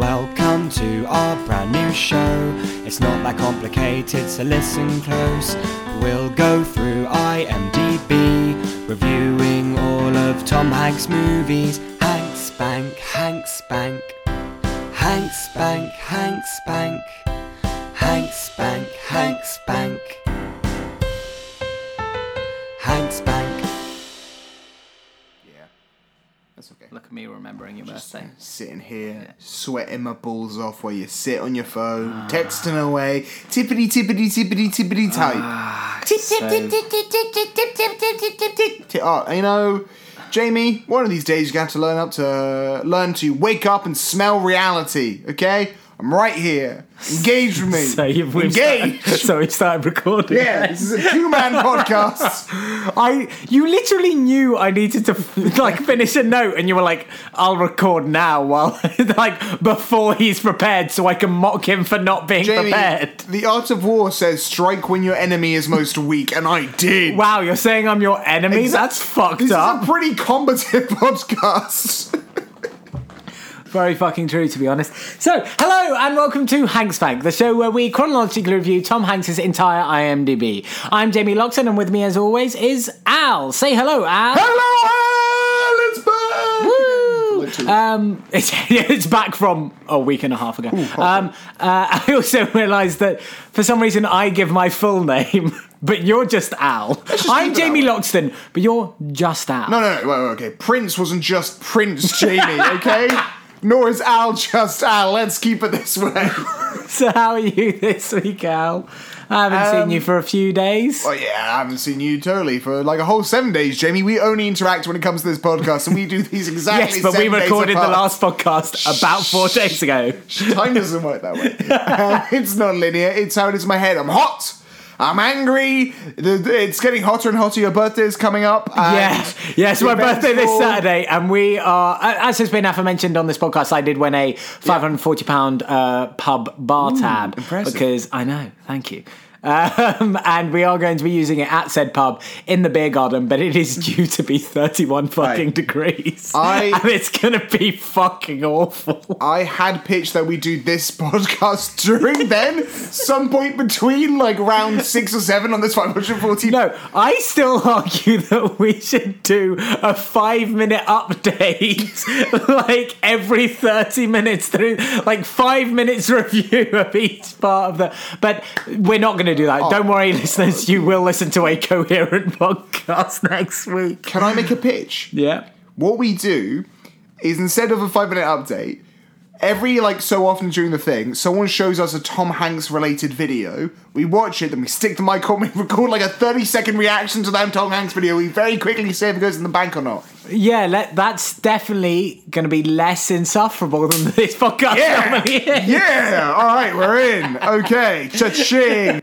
Welcome to our brand new show. It's not that complicated, so listen close. We'll go through IMDb, reviewing all of Tom Hanks' movies. Hanks Bank, Hanks Bank, Hanks Bank, Hanks Bank, Hanks Bank, Hanks Bank, Hanks Bank that's okay. Look at me remembering your birthday. Sitting here, sweating my balls off while you sit on your phone, texting away, tippity tippity tippity tippity type. Tip tip so- tip tip tip tip tip tip tip tip tip tip tip tip. Oh, you know, Jamie, one of these days you're going to have to learn up to learn to wake up and smell reality. Okay, I'm right here. Engage with me. So you've we've engage. started, so we started recording. Yeah, this is a two-man podcast. I you literally knew I needed to like finish a note, and you were like, "I'll record now," while like before he's prepared, so I can mock him for not being Jamie, prepared. the art of war says strike when your enemy is most weak, and I did. Wow, you're saying I'm your enemy? Exa- That's fucked This up. is a pretty combative podcast. Very fucking true, to be honest. So, hello and welcome to Hanks Bank, the show where we chronologically review Tom Hanks' entire IMDb. I'm Jamie Loxton, and with me, as always, is Al. Say hello, Al. Hello, it's back. Um, it's, it's back from a week and a half ago. um, uh, I also realised that for some reason I give my full name, but you're just Al. just I'm keep it Jamie that way. Loxton, but you're just Al. no, no, no. Wait, wait, okay. Prince wasn't just Prince Jamie, okay? Nor is Al just Al. Let's keep it this way. So how are you this week, Al? I haven't seen Um, you for a few days. Oh yeah, I haven't seen you totally for like a whole seven days, Jamie. We only interact when it comes to this podcast, and we do these exactly. Yes, but we recorded the last podcast about four days ago. Time doesn't work that way. Uh, it's not linear. It's how it is in my head. I'm hot. I'm angry. It's getting hotter and hotter. Your birthday is coming up. Yes, yes, my birthday this Saturday, and we are, as has been aforementioned on this podcast, I did win a £540 uh, pub bar tab. impressive. Because I know, thank you. Um, and we are going to be using it at said pub in the beer garden, but it is due to be 31 fucking Right. degrees. I- and it's going to be fucking awful. I had pitched that we do this podcast during then, some point between like round six or seven on this 540. No, I still argue that we should do a five minute update, like every 30 minutes through, like five minutes review of each part of the. But we're not going to do that. Oh. Don't worry, listeners, you will listen to a coherent podcast next week. Can I make a pitch? Yeah. What we do is instead of a five minute update, every like so often during the thing, someone shows us a Tom Hanks related video. We watch it, then we stick the mic on, we record like a 30 second reaction to that Tom Hanks video. We very quickly say if it goes in the bank or not. Yeah, let, that's definitely going to be less insufferable than this podcast is. Yeah! Alright, we're in. Okay. Cha-ching.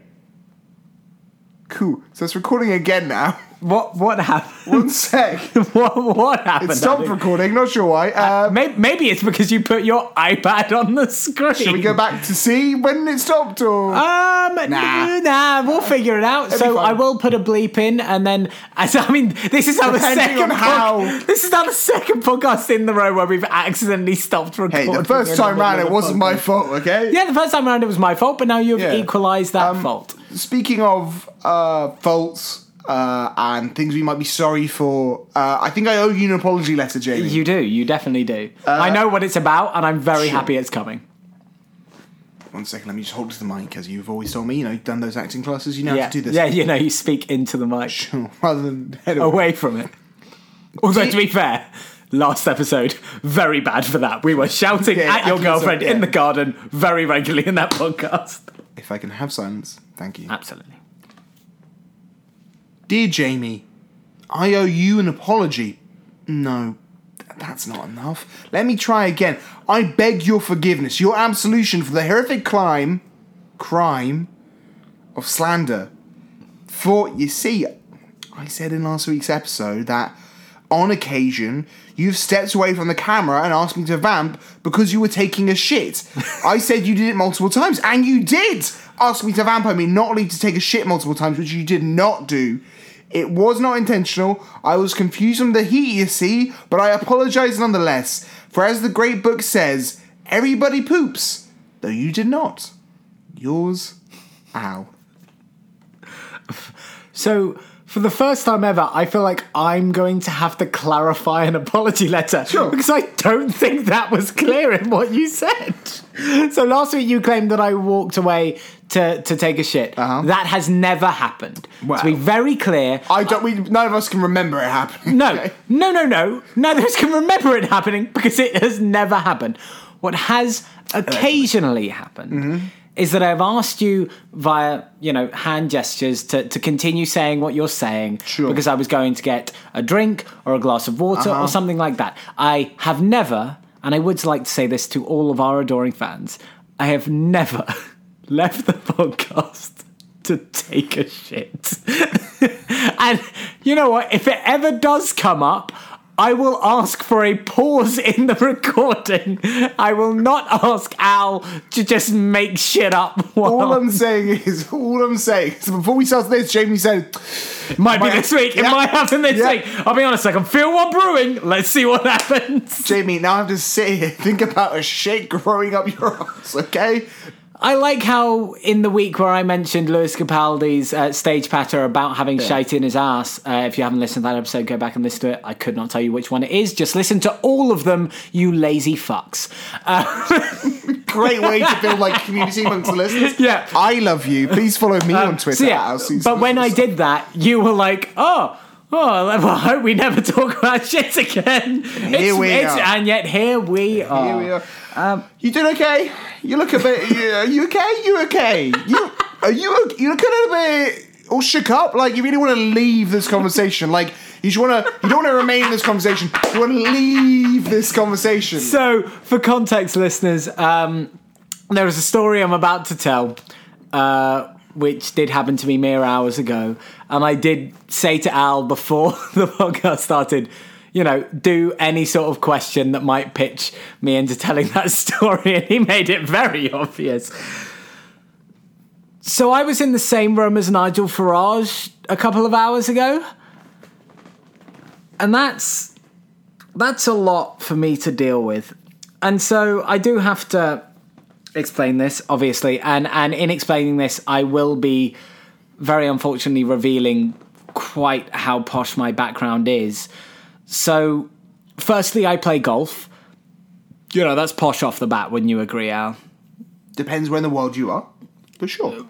Cool. So it's recording again now. What, what happened? One sec. what, what happened? It stopped Andy? recording, not sure why. Um, Maybe, maybe it's because you put your iPad on the screen. Should we go back to see when it stopped or Um, Nah. nah, we'll figure it out. be So. I will put a bleep in, and then as I mean, this is how the Depending second on how- pod- this is the second podcast in the row where we've accidentally stopped recording. Hey, the first time round it wasn't my fault, okay? Yeah, the first time around it was my fault, but now you've Yeah. equalised that Um, fault. Speaking of uh, faults uh, and things we might be sorry for, uh, I think I owe you an apology letter, Jamie. You do, you definitely do. I know what it's about, and I'm very sure. happy it's coming. One second, let me just hold to the mic, as you've always told me. You know, you've done those acting classes, you know Yeah, how to do this. yeah, you know, you speak into the mic, Rather than head away from it. Although to be fair. Last episode, very bad for that. We were shouting Yeah, at your girlfriend in yeah. the garden very regularly in that podcast. If I can have silence, thank you. Absolutely. Dear Jamie, I owe you an apology. No, that's not enough. Let me try again. I beg your forgiveness, your absolution for the horrific crime, crime of slander. For, you see, I said in last week's episode that on occasion you've stepped away from the camera and asked me to vamp because you were taking a shit. I said you did it multiple times, and you did ask me to vamp. I mean, not only to take a shit multiple times, which you did not do. It was not intentional. I was confused from the heat, you see, but I apologize nonetheless. For as the great book says, Everybody poops, though you did not. Yours, Al. So, for the first time ever, I feel like I'm going to have to clarify an apology letter. Sure. Because I don't think that was clear in what you said. So, last week you claimed that I walked away to, to take a shit. Uh-huh. That has never happened. Wow. To be very clear, I don't. We none of us can remember it happening. no, Okay. no, no, no. None of us can remember it happening because it has never happened. What has occasionally happened Mm-hmm. Is that I've asked you via, you know, hand gestures to, to continue saying what you're saying Sure. because I was going to get a drink or a glass of water Uh-huh. or something like that. I have never, and I would like to say this to all of our adoring fans, I have never left the podcast to take a shit. and you know what? If it ever does come up, I will ask for a pause in the recording. I will not ask Al to just make shit up. While All I'm saying is, all I'm saying is, before we start this, Jamie said, might be this week. It might happen this Yeah. week. I'll be honest. I can feel one brewing. Let's see what happens. Jamie, now I'm just sit here, think about a shit growing up your ass, okay? I like how in the week where I mentioned Lewis Capaldi's uh, stage patter about having shite in his ass. Uh, if you haven't listened to that episode, go back and listen to it. I could not tell you which one it is. Just listen to all of them, you lazy fucks. Great way to build like community amongst the listeners. Yeah. I love you. Please follow me on Twitter. So yeah, but when I did that, you were like, "Oh, oh, well, I hope we never talk about shit again." Here we are. and yet here we are. Here we are. Um, you doing okay? You look a bit. Are you okay? You okay? You are you? You look a little bit all shook up. Like you really want to leave this conversation. Like you just want to. You don't want to remain in this conversation. You want to leave this conversation. So, for context, listeners, um, there is a story I'm about to tell, uh, which did happen to me mere hours ago, and I did say to Al before the podcast started. You know, do any sort of question that might pitch me into telling that story, and he made it very obvious. So I was in the same room as Nigel Farage a couple of hours ago, and that's that's a lot for me to deal with. And so I do have to explain this, obviously. And and in explaining this, I will be very unfortunately revealing quite how posh my background is. So firstly I play golf. You know, that's posh off the bat, wouldn't you agree, Al? Depends where in the world you are, for sure.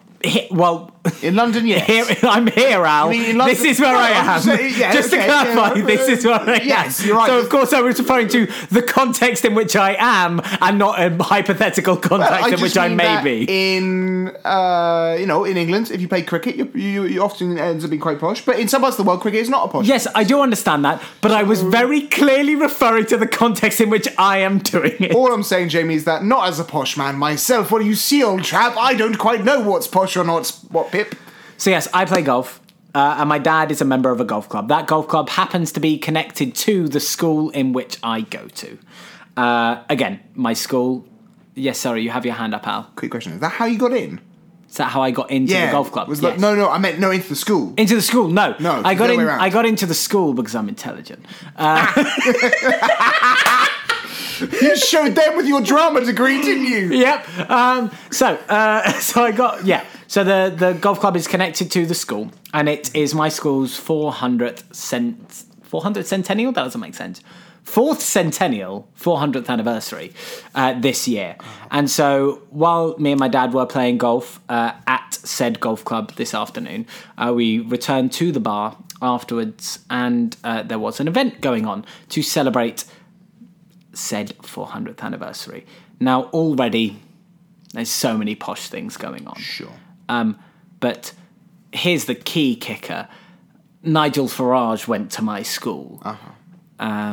Well, In London, yes. here, I'm here, Al. mean in London- This is where No, I saying- yeah, Just okay, to clarify, yeah, this is where I am. yes, you're right. So, of course, I was referring to the context in which I am and not a hypothetical context in which I may be. In uh, you know, in England, if you play cricket, you, you, you often ends up being quite posh. But in some parts of the world, cricket is not a posh. Yes, I do understand that, but I was very clearly referring to the context in which I am doing it. All I'm saying, Jamie, is that not as a posh man myself. What do you see, old chap? I don't quite know what's posh or not. What pip? So yes, I play golf, uh, and my dad is a member of a golf club. That golf club happens to be connected to the school in which I go to. Uh, again, my school. Yes, sorry, you have your hand up, Al. Quick question: Is that how you got in? Is that how I got into the golf club? Was Yes. that, no, no. I meant no into the school. Into the school? No, No, I got in. I got into the school because I'm intelligent. you showed them with your drama degree, didn't you? Yep. Um, so, uh, so I got yeah. So the the golf club is connected to the school, and it is my school's 400th cent 400th centennial. That doesn't make sense. Fourth centennial, 400th anniversary uh, this year. And so while me and my dad were playing golf uh, at said golf club this afternoon, uh, we returned to the bar afterwards, and uh, there was an event going on to celebrate said 400th anniversary. Now, already, there's so many posh things going on. Sure. Um, but here's the key kicker Nigel Farage went to my school.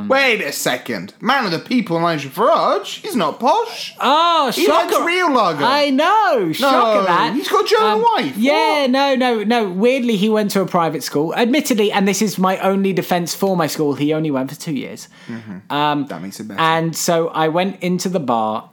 Wait a second. Man of the people, Nigel Farage. He's not posh. Oh, He shocker. likes real lager. I know, shock at that. Um, he's got a German wife. Yeah, no, no, no. Weirdly, he went to a private school. Admittedly, and this is my only defense for my school, he only went for two years. That makes it better. And so I went into the bar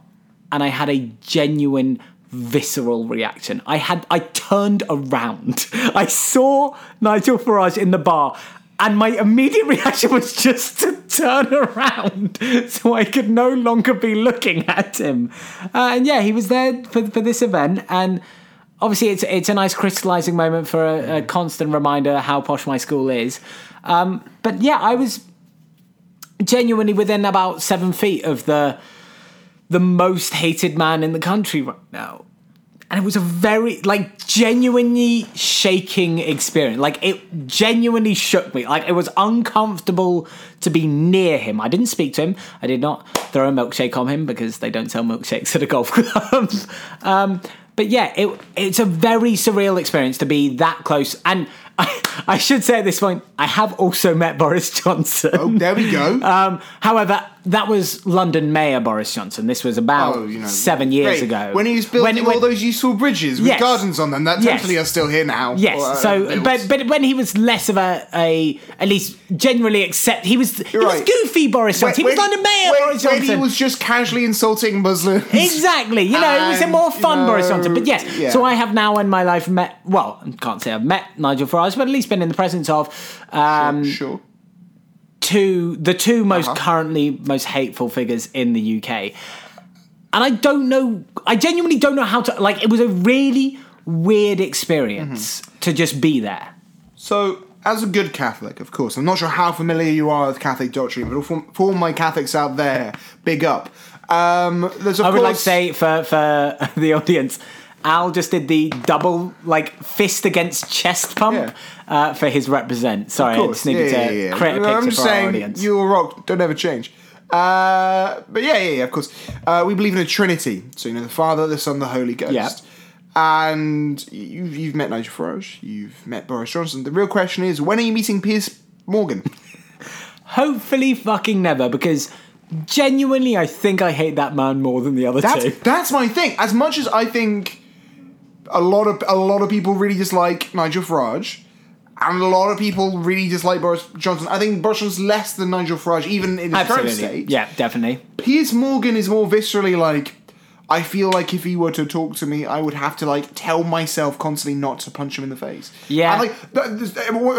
and I had a genuine visceral reaction. I had I turned around. I saw Nigel Farage in the bar and my immediate reaction was just to turn around so I could no longer be looking at him. Uh, and yeah, he was there for, for this event, and obviously it's it's a nice crystallizing moment for a, a constant reminder how posh my school is. Um, but yeah, I was genuinely within about seven feet of the the most hated man in the country right now. And it was a very, like, genuinely shaking experience. Like, it genuinely shook me. Like, it was uncomfortable to be near him. I didn't speak to him. I did not throw a milkshake on him because they don't sell milkshakes at a golf club. um, but yeah, it, it's a very surreal experience to be that close. And I, I should say at this point, I have also met Boris Johnson. Oh, there we go. Um, however, that was London Mayor Boris Johnson. This was about Oh, you know, seven years great. ago. when he was building When- all those useful bridges with Yes. gardens on them that Yes. are still here now. Yes, Or, uh, so built. but but when he was less of a, a at least generally accept he was he You're was right. goofy Boris Johnson. he was When- London Mayor when- Boris when Johnson. he was just casually insulting Muslims. Exactly, you know, it was a And, more you fun Boris Johnson. But yes, yeah. so I have now in my life met, well, I can't say I've met Nigel Farage, but at least been in the presence of um, sure. Two, the two most Uh-huh. currently most hateful figures in the UK. And I don't know, I genuinely don't know how to, like, it was a really weird experience Mm-hmm. to just be there. So, as a good Catholic, of course, I'm not sure how familiar you are with Catholic doctrine, but for, for all my Catholics out there, big up. Um, there's of I would course, like to say for for the audience, Al just did the double like fist against chest pump Yeah. uh, for his represent. Sorry, I just needed yeah, to yeah, create a picture I'm just for our audience. you're rock, don't ever change. Uh, but yeah, yeah, yeah, of course. Uh, we believe in a Trinity, so you know the Father, the Son, the Holy Ghost. Yeah. And you've, you've met Nigel Farage, you've met Boris Johnson. The real question is, when are you meeting Piers Morgan? Hopefully, fucking never, because genuinely, I think I hate that man more than the other That's two. that's my thing. As much as I think a lot of a lot of people really dislike Nigel Farage, and a lot of people really dislike Boris Johnson. I think Boris Johnson's less than Nigel Farage, even in his current Absolutely, state. yeah, definitely. Piers Morgan is more viscerally like. I feel like if he were to talk to me, I would have to like tell myself constantly not to punch him in the face. Yeah. And like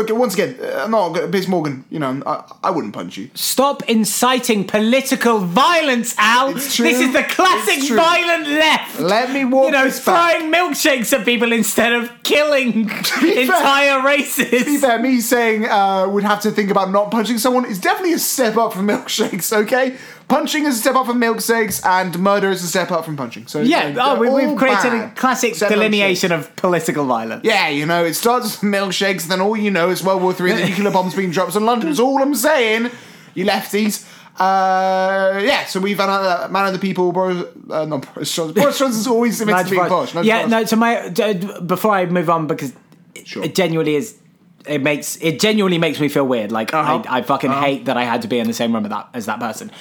okay, once again, uh, no, Piers Morgan. You know, I, I wouldn't punch you. Stop inciting political violence, Al. It's true. This is the classic violent left. Let me walk you know, this back. milkshakes at people instead of killing fair- entire To be races. fair, me saying uh, would have to think about not punching someone is definitely a step up from milkshakes. Okay, punching is a step up from milkshakes, and murder is a step up from punching. So Yeah, you know, oh, we, we've created bad, a classic except delineation of political violence. Yeah, you know, it starts with milkshakes, then all you know is World War Three, the nuclear bombs being dropped on London. Is all I'm saying, you lefties. Uh, yeah, so we've had a man of the people. Boris, uh, not Boris Johnson. Boris Johnson's always admitted to being posh. Nigel yeah, Farage. no. So my d- before I move on because it, Sure. it genuinely is. It makes it genuinely makes me feel weird. Like Uh-huh. I, I fucking hate that I had to be in the same room with that as that person.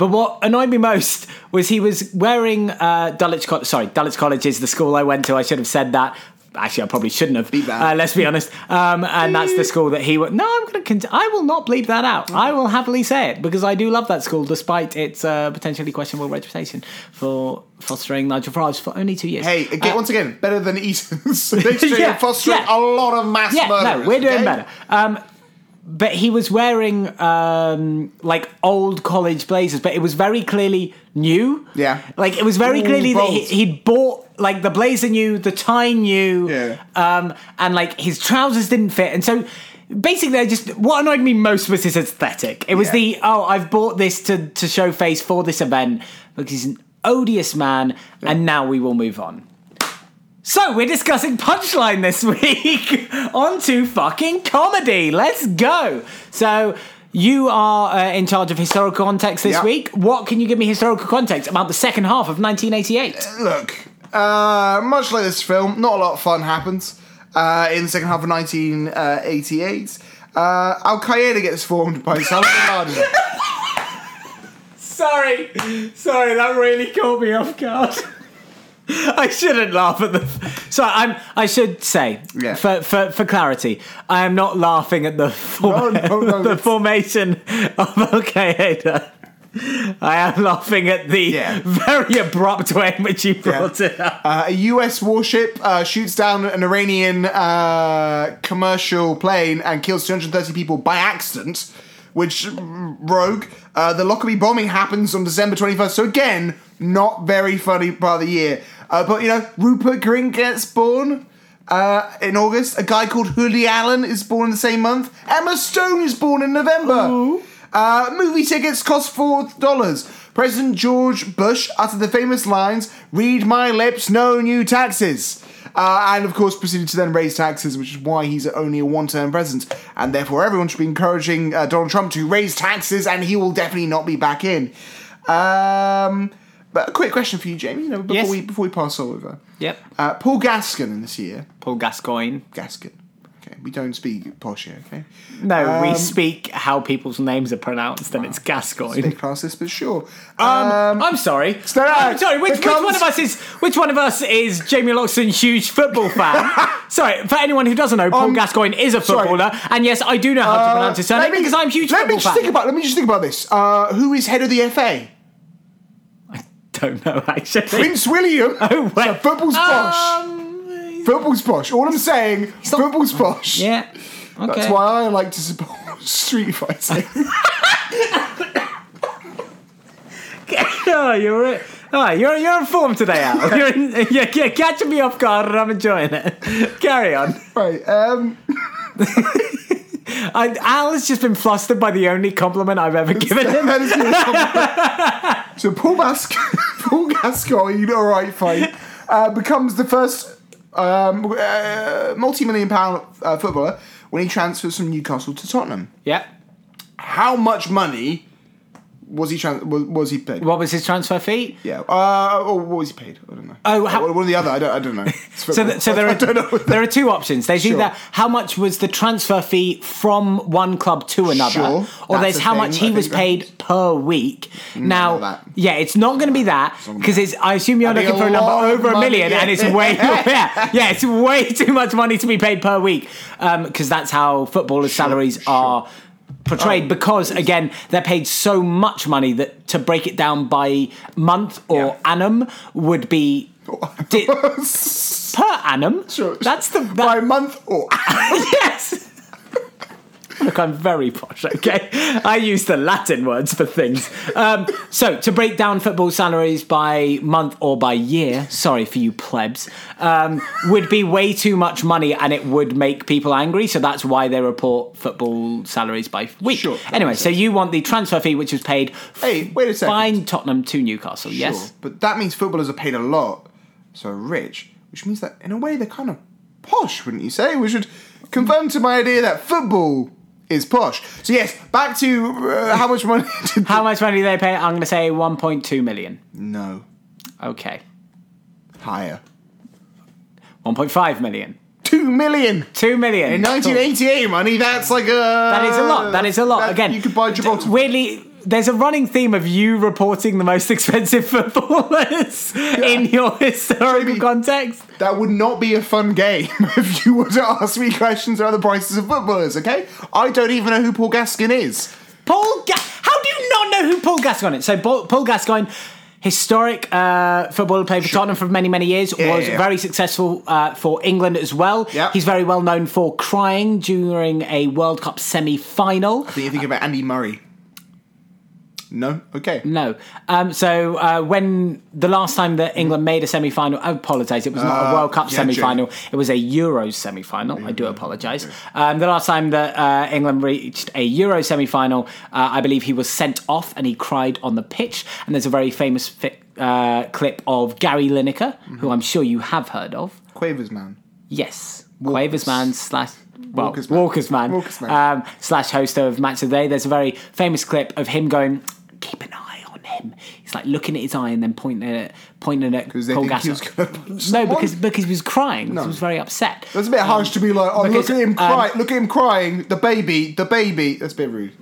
But what annoyed me most was he was wearing uh, Dulwich College. Sorry, Dulwich College is the school I went to. I should have said that. Actually, I probably shouldn't have. Uh, let's be honest. Um, and that's the school that he went. No, I'm going to. Cont- I will not bleep that out. I will happily say it because I do love that school, despite its uh, potentially questionable reputation for fostering Nigel Farage for only two years. Hey, again, Uh, once again, better than Eton's. they Yeah, fostering yeah. a lot of mass yeah, murderers. no, we're doing okay? better. Um, but he was wearing um, like old college blazers, but it was very clearly new. Yeah. like it was very Ooh, clearly that he, he'd bought like the blazer new, the tie new, Yeah. um, and like his trousers didn't fit, and so. Basically, I just what annoyed me most was his aesthetic. It was Yeah. the oh, I've bought this to to show face for this event because he's an odious man, and now we will move on. So we're discussing punchline this week. On to fucking comedy. Let's go. So you are uh, in charge of historical context this Yeah. week. What can you give me historical context about the second half of 1988? Look, uh, much like this film, not a lot of fun happens uh, in the second half of 1988. Uh, Al Qaeda gets formed by Osama bin Laden. Sorry, sorry, that really caught me off guard. I shouldn't laugh at the. So I'm. I should say, Yeah. for, for for clarity, I am not laughing at the form, No, no, no, the it's- formation of Al Qaeda. I am laughing at the Yeah. very abrupt way in which you brought it up. Uh, a U.S. warship uh, shoots down an Iranian uh, commercial plane and kills 230 people by accident, which rogue. Uh, the Lockerbie bombing happens on December 21st. So again, not very funny part of the year. Uh, but you know, Rupert Grint gets born. Uh, in August, a guy called Hoodie Allen is born in the same month. Emma Stone is born in November. Uh, movie tickets cost four dollars. President George Bush uttered the famous lines, "Read my lips, no new taxes," uh, and of course proceeded to then raise taxes, which is why he's only a one-term president, and therefore everyone should be encouraging uh, Donald Trump to raise taxes, and he will definitely not be back in. Um, but a quick question for you, Jamie. You know, before Yes. we before we pass over, Yep. uh, Paul Gaskin in this year. Paul Gascoigne. Gaskin. Okay, we don't speak posh here. Okay. No, we Um, speak how people's names are pronounced, and it's Gascoigne. Big this, but sure. Um, I'm sorry. no, no, I'm sorry. Which, which one of us is which one of us is Jamie Loxton, huge football fan? sorry, for anyone who doesn't know, Paul Um, Gascoigne is a sorry. footballer, and yes, I do know how to Uh, pronounce his surname because I'm huge Let football me just fan. think about. Let me just think about this. Uh, who is head of the FA? Don't know actually. Prince William. Oh, So football's posh. Um, Football's posh. All I'm saying, football's posh. yeah. Okay. That's why I like to support street fighting. oh, you're it. Oh, you're you're in form today, Al. You're, in, you're, you're catching me off guard, and I'm enjoying it. Carry on. right. Um, I, Al has just been flustered by the only compliment I've ever given him. that is your compliment. so Paul Gas- Paul Gascoigne, all right, fine, uh, becomes the first um, uh, multi-million pound uh, footballer when he transfers from Newcastle to Tottenham. Yeah. How much money was he trans- was, was he paid? What was his transfer fee? Yeah. Uh, or what was he paid? I don't know. Oh, how- one or the other. I don't. I don't know. So, th- so there are there are two options. There's Sure. either how much was the transfer fee from one club to another, Sure, or that's there's how thing, much he was paid per week. now, that. yeah, it's not going to be that because it's. I assume you're That'd looking for a a number over a million, yeah. and it's way yeah, yeah, it's way too much money to be paid per week because that's how footballers' salaries sure. are portrayed Oh, because again they're paid so much money that to break it down by month or Yeah. annum would be di- per annum. Sure. That's the that, by month or yes. Look, I'm very posh. Okay, I use the Latin words for things. Um, so to break down football salaries by month or by year, sorry for you plebs, um, would be way too much money, and it would make people angry. So that's why they report football salaries by week. Sure, anyway, so you want the transfer fee, which was paid. Hey, wait a second. Fine, Tottenham to Newcastle. Sure, Yes. but that means footballers are paid a lot, so rich, which means that in a way they're kind of posh, wouldn't you say? We should confirm to my idea that football is posh. So yes, back to uh, how much money did How much money do they pay? I'm going to say 1.2 million. No, Okay. higher. 1.5 million. Two million. 2 million. In 1988 money, that's like a. That is a lot. That is a lot. Again, you could buy Gibraltar. Weirdly, there's a running theme of you reporting the most expensive footballers in your historical Jamie. context. That would not be a fun game if you were to ask me questions about the prices of footballers. Okay, I don't even know who Paul Gaskin is. Paul, Ga- how do you not know who Paul Gascoigne is? So Paul, Paul Gascoigne. Historic uh, footballer, played for Tottenham for many, many years. Yeah, was yeah, yeah. very successful uh, for England as well. Yeah. He's very well known for crying during a World Cup semi-final. I think you think about Andy Murray. No, okay. No. Um, so uh, when the last time that England made a semi-final, I apologise. It was not a Uh, World Cup yeah, semi-final. It was a Euros semi-final. I do apologise. Um, the last time that uh, England reached a Euro semi-final, uh, I believe he was sent off and he cried on the pitch. And there's a very famous fi- uh, clip of Gary Lineker, who I'm sure you have heard of. Quavers man. Yes, Walkers. Quavers man slash well, Walkers Walkers man. man, Walkers man. Um, slash host of Match of the Day. There's a very famous clip of him going, "Keep an eye on him." He's like looking at his eye and then pointing at pointing at Paul think he was Gascoigne. going to punch No, because because he was crying. because He was very upset. That's a bit harsh to be like, oh, because, look at him um, cry, look at him crying. The baby, the baby. That's a bit rude.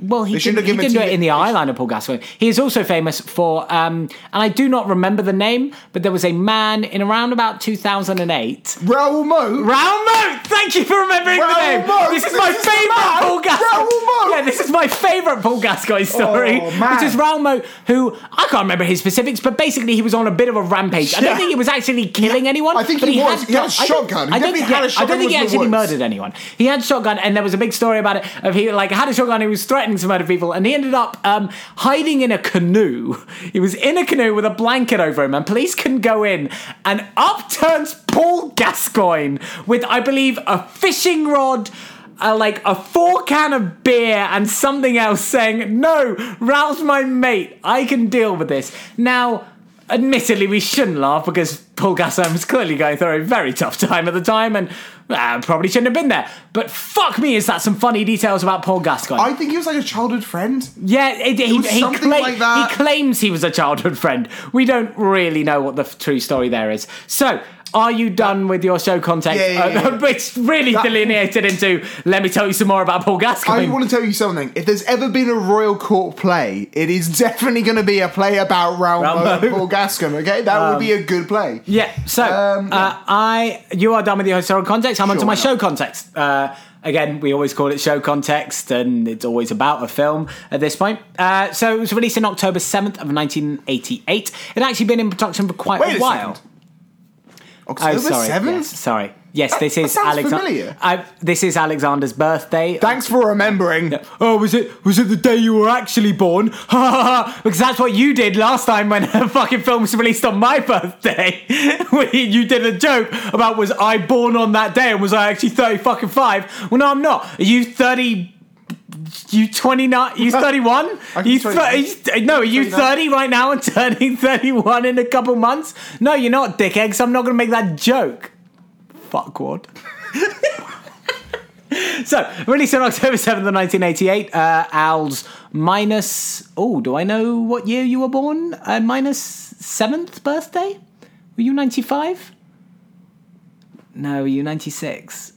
Well, he didn't, he have do it in the eyeliner, Paul Gascoigne. He is also famous for, um, and I do not remember the name, but there was a man in around about 2008. Raoul Moat. Raoul Moat! Thank you for remembering the name. Moat, This is this my is favourite Paul Gascoigne. Yeah, this is my favourite Paul Gascoigne story, Oh, which is Raoul Moat, who I can't remember his specifics, but basically he was on a bit of a rampage. I don't think he was actually killing anyone. I think but he was. He had a I don't- shotgun. I think, had a yeah, I don't think he actually murdered anyone. He had a shotgun, and there was a big story about it of he like had a shotgun. He was threatening to murder people, and he ended up um, hiding in a canoe. He was in a canoe with a blanket over him, and police couldn't go in. And up turns Paul Gascoigne with, I believe, a fishing rod. Uh, like a four can of beer and something else saying, No, Ralph's my mate. I can deal with this. Now, admittedly, we shouldn't laugh because Paul Gascoigne was clearly going through a very tough time at the time and uh, probably shouldn't have been there. But fuck me, is that some funny details about Paul Gascoigne? I think he was like a childhood friend. yeah, it, he, he, something like that. he claims he was a childhood friend. We don't really know what the f- true story there is. So, are you done with your show context? Yeah, yeah, yeah, Uh, which really That- delineated into, let me tell you some more about Paul Gascoigne. I want to tell you something. If there's ever been a royal court play, it is definitely going to be a play about Raoul and Paul Gascoigne. Okay, that would be a good play. Yeah. So Um, yeah. Uh, I, you are done with your historical context. I'm onto Sure, my show context. Uh, again, we always call it show context, and it's always about a film at this point. Uh, so it was released in October 7th of 1988. It actually been in production for quite Wait a a while. second. October Oh, sorry. seventh. Yes, sorry. Yes, this is sounds Alexander. this is Alexander's birthday. Thanks for remembering. Oh, was it was it the day you were actually born? Ha ha ha! Because that's what you did last time when a fucking film was released on my birthday. When you did a joke about was I born on that day and was I actually thirty fucking five? Well, no, I'm not. Are you thirty? You twenty nine? You thirty one? You 29. thirty? No, are you 29. thirty right now and turning thirty one in a couple months? No, you're not, dickhead. I'm not going to make that joke. fuck what So, released on October 7th of 1988, uh, Al's minus. Oh, do I know what year you were born? Uh, minus seventh birthday? Were you 95? No, were you 96?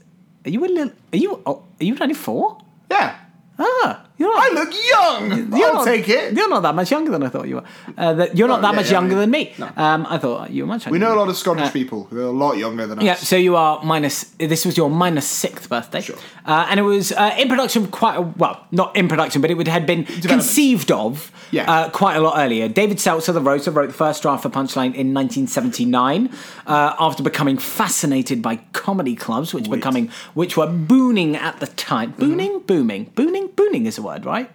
Are you a little. Are you. Oh, are you 94? Yeah, Ah, you're I look young. Not- take it. You're not that much younger than I thought you were. Uh, that you're not Oh, that yeah, much yeah, younger yeah. than me. No. Um, I thought you were much younger. We know a lot of Scottish people who are a lot younger than us. Yeah, so you are minus. This was your minus sixth birthday, Sure. uh, and it was uh, in production quite a well, not in production, but it would had been conceived of Yeah. uh, quite a lot earlier. David Seltzer, the writer, wrote the first draft for Punchline in 1979, uh, after becoming fascinated by comedy clubs, which becoming which were booning at the time. Mm-hmm. Booning, booming, booning, booning is a word, right?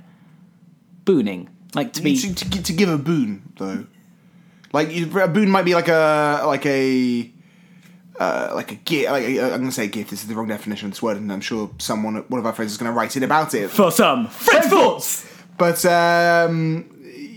Booning, like to be. to, to, to give a boon though, like a boon might be like a like a. Uh, like a gift, like a, I'm gonna say gift. This is the wrong definition of this word, and I'm sure someone, one of our friends, is gonna write in about it. For some French thoughts. But um,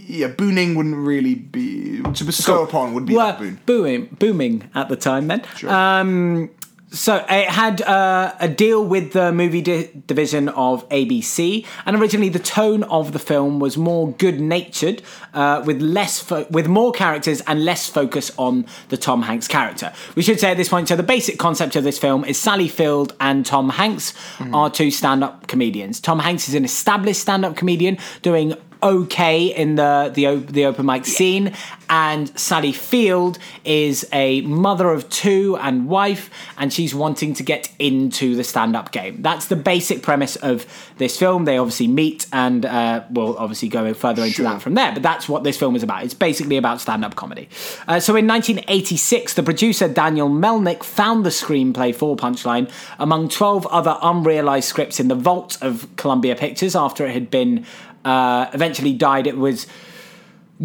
yeah, booning wouldn't really be to bestow upon would be Well, boon. booming, booming at the time then. Sure. Um, so it had uh, a deal with the movie di- division of ABC, and originally the tone of the film was more good-natured, uh, with less fo- with more characters and less focus on the Tom Hanks character. We should say at this point, so the basic concept of this film is Sally Field and Tom Hanks are two stand-up comedians. Tom Hanks is an established stand-up comedian doing okay in the the, the open mic scene. And Sally Field is a mother of two and wife and she's wanting to get into the stand-up game. That's the basic premise of this film. They obviously meet and uh, we'll obviously go further into Sure. that from there but that's what this film is about. It's basically about stand-up comedy. Uh, so in 1986 the producer Daniel Melnick found the screenplay for Punchline among 12 other unrealized scripts in the vault of Columbia Pictures after it had been uh, eventually died. It was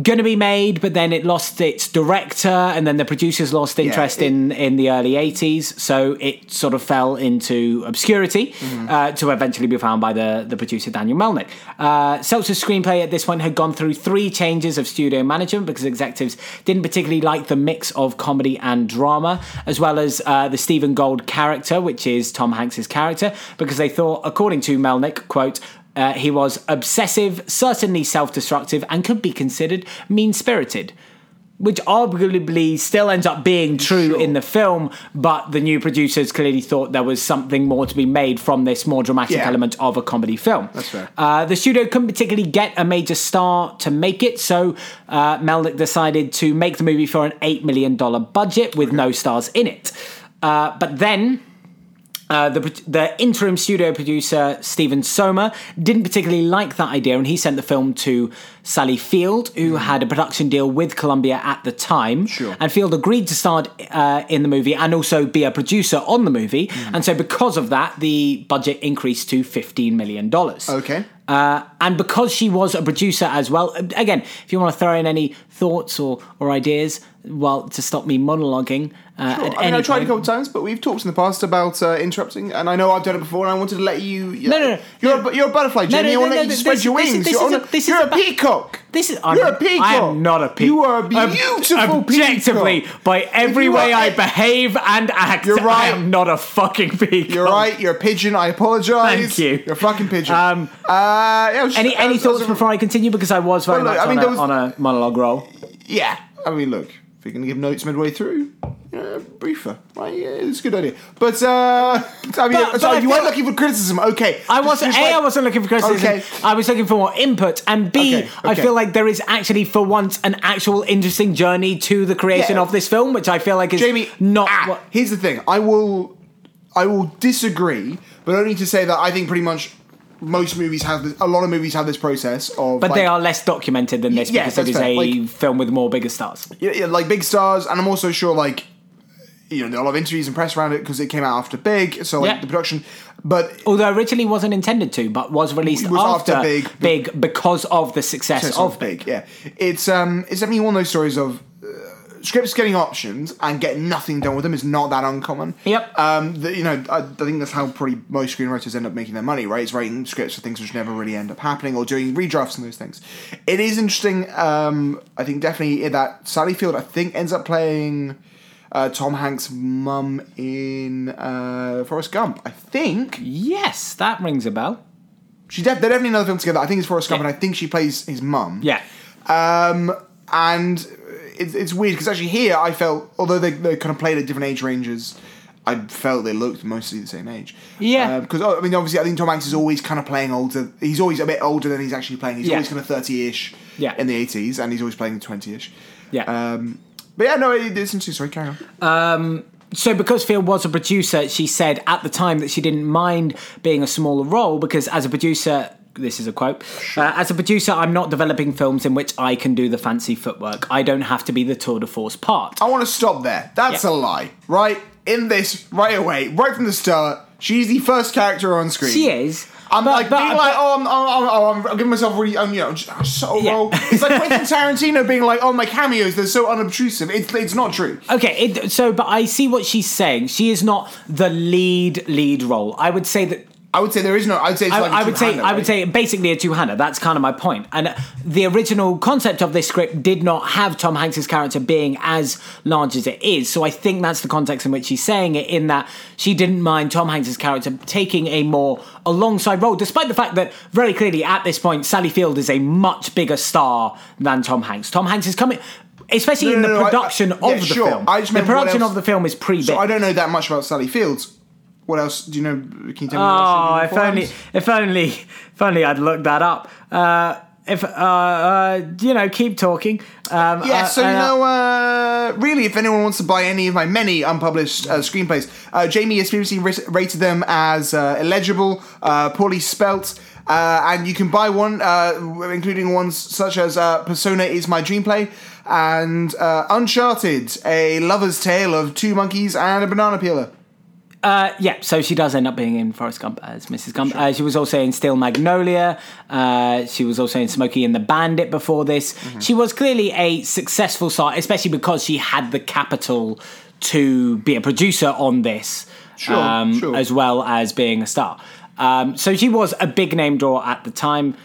going to be made, but then it lost its director, and then the producers lost interest it- in in the early '80s. So it sort of fell into obscurity Mm-hmm. uh, to eventually be found by the the producer Daniel Melnick. Uh, Seltzer's screenplay at this point had gone through three changes of studio management because executives didn't particularly like the mix of comedy and drama, as well as uh, the Stephen Gold character, which is Tom Hanks's character, because they thought, according to Melnick, quote. Uh, he was obsessive, certainly self destructive, and could be considered mean spirited. which arguably still ends up being true Sure. in the film, but the new producers clearly thought there was something more to be made from this more dramatic Yeah. element of a comedy film. That's fair. Uh, the studio couldn't particularly get a major star to make it, so uh, Melnick decided to make the movie for an $8 million budget with no stars in it. Uh, but then. Uh, the, the interim studio producer Stephen Somer didn't particularly like that idea, and he sent the film to Sally Field, who had a production deal with Columbia at the time. Sure. And Field agreed to start uh, in the movie and also be a producer on the movie. And so, because of that, the budget increased to $15 million. Okay. Uh, and because she was a producer as well, again, if you want to throw in any thoughts or, or ideas, well, to stop me monologuing. Uh, Sure. I mean, I tried a couple times, but we've talked in the past about uh, interrupting, and I know I've done it before, and I wanted to let you. No, no, no. You're, A, you're a butterfly, Jamie. no, I want no, to let no, you spread this- your wings. this you're a- a, this you're a, peacock. This is I'm, You're a peacock. I am not a peacock. You are a beautiful Objectively, peacock. by every way I behave and act, You're right. I am not a fucking peacock. You're right. You're a pigeon. I apologise. Thank you. You're a fucking pigeon. Um, uh, yeah, was- Any any was- I was- thoughts before I continue? Because I was very much on, a, on a monologue roll. Yeah. I mean, look, if you're going to give notes midway through, you know, briefer. Right? Yeah, it's a good idea. But, uh, I mean, But- but sorry, I you weren't looking for criticism. Okay. I wasn't. A, like- I wasn't looking for criticism. Okay. I was looking for more input. And B, Okay, I feel like there is actually, for once, an actual interesting journey to the creation Yeah. of this film, which I feel like is Jamie, not ah, what. Here's the thing. I will, I will disagree, but only to say that I think pretty much most movies have this, a lot of movies have this process of. But like, they are less documented than this Yeah, because it that's fair. a Like- film with more bigger stars. yeah, yeah, like big stars, and I'm also sure like. You know, there are a lot of interviews and press around it because it came out after Big, so like Yeah. the production. But Although originally wasn't intended to, but was released was after, after Big. Big because of the success it's of of Big, yeah, it's um, it's definitely one of those stories of scripts getting options and getting nothing done with them is not that uncommon. Yep. Um, the, you know, I, I think that's how probably most screenwriters end up making their money, right? It's writing scripts for things which never really end up happening or doing redrafts and those things. It is interesting. Um, I think definitely that Sally Field, I think, ends up playing uh, Tom Hanks' mum in uh, Forrest Gump. I think Yes, that rings a bell. she def- they're definitely another film together. I think it's Forrest Gump, Yeah. and I think she plays his mum. Yeah. Um, and it's, it's weird because actually here I felt, although they, they kind of played at different age ranges, I felt they looked mostly the same age. Yeah. Because I mean, obviously, I think Tom Hanks is always kind of playing older. He's always a bit older than he's actually playing. He's Yeah. always kind of thirty-ish. Yeah. In the eighties, and he's always playing the twenty-ish. Yeah. Um, but yeah, no, it, it's interesting. Sorry, carry on. So, because Field was a producer, she said at the time that she didn't mind being a smaller role because, as a producer, this is a quote, uh, as a producer, I'm not developing films in which I can do the fancy footwork. I don't have to be the tour de force part. I want to stop there. That's Yeah. a lie, right? In this, right away, right from the start, she's the first character on screen. She is. I'm but- like but- being like, oh, I'm, oh, oh, I'm, I'm giving myself really, um, you know, so Yeah. role. It's like Quentin Tarantino being like, oh, my cameos, they're so unobtrusive. It's, it's not true. Okay, it, so but I see what she's saying. She is not the lead lead role. I would say that I would say there is no. I would say it's I, like a I would say two-hander, I would say basically a two-hander. That's kind of my point. And the original concept of this script did not have Tom Hanks's character being as large as it is. So I think that's the context in which she's saying it. In that she didn't mind Tom Hanks's character taking a more alongside role, despite the fact that very clearly at this point Sally Field is a much bigger star than Tom Hanks. Tom Hanks is coming. Especially No, in no, the no, I- I- production yeah, of the sure. film, I the production of the film is pre-Big. So I don't know that much about Sally Fields. What else do you know? Can you tell me? Oh, what else if only, if only, if only I'd looked that up. Uh, if uh, uh, you know, keep talking. Um, Yeah, uh, so you uh, know, uh, really, if anyone wants to buy any of my many unpublished uh, screenplays, uh, Jamie has previously ra- rated them as uh, illegible, uh, poorly spelt, uh, and you can buy one, uh, including ones such as uh, Persona is my dream play and uh, Uncharted, a lover's tale of two monkeys and a banana peeler. Uh, yeah, so she does end up being in Forrest Gump as Mrs. Gump. Uh, she was also in Steel Magnolia. Uh, she was also in Smokey and the Bandit before this. Mm-hmm. She was clearly a successful star, especially because she had the capital to be a producer on this, um, Sure, sure. as well as being a star. Um, so she was a big name draw at the time.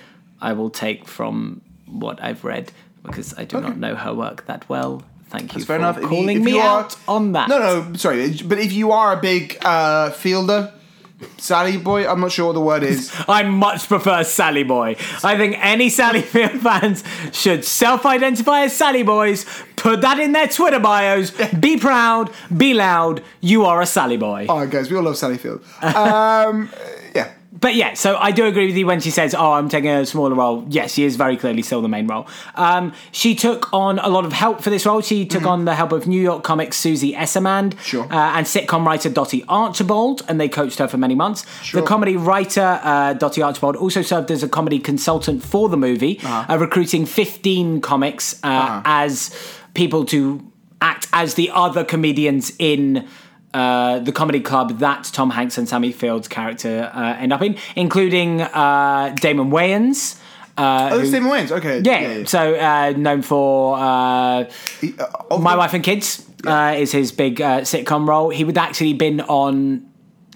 I will take from what I've read because I do not know her work that well. Thank you Fair for enough. If you- calling if me you are- out on that. No, no, sorry, but if you are a big uh, fielder, Sally boy. I'm not sure what the word is. I much prefer Sally Boy. I think any Sally Field fans should self-identify as Sally Boys. Put that in their Twitter bios. Be proud. Be loud. You are a Sally Boy. All right, guys, we all love Sally Field. Um, But yeah, so I do agree with you when she says, "Oh, I'm taking a smaller role." Yes, she is very clearly still the main role. Um, she took on a lot of help for this role. She took on the help of New York comics Susie Essman Mm-hmm. Sure. uh, and sitcom writer Dottie Archibald, and they coached her for many months. Sure. The comedy writer uh, Dottie Archibald also served as a comedy consultant for the movie, Uh-huh. uh, recruiting 15 comics uh, as people to act as the other comedians in uh, the comedy club that Tom Hanks and Sammy Field's character uh, end up in, including uh, Damon Wayans. Uh, oh, Damon Wayans. Okay, yeah, so uh, known for uh, He- My Wife and Kids uh, is his big uh, sitcom role. He would actually been on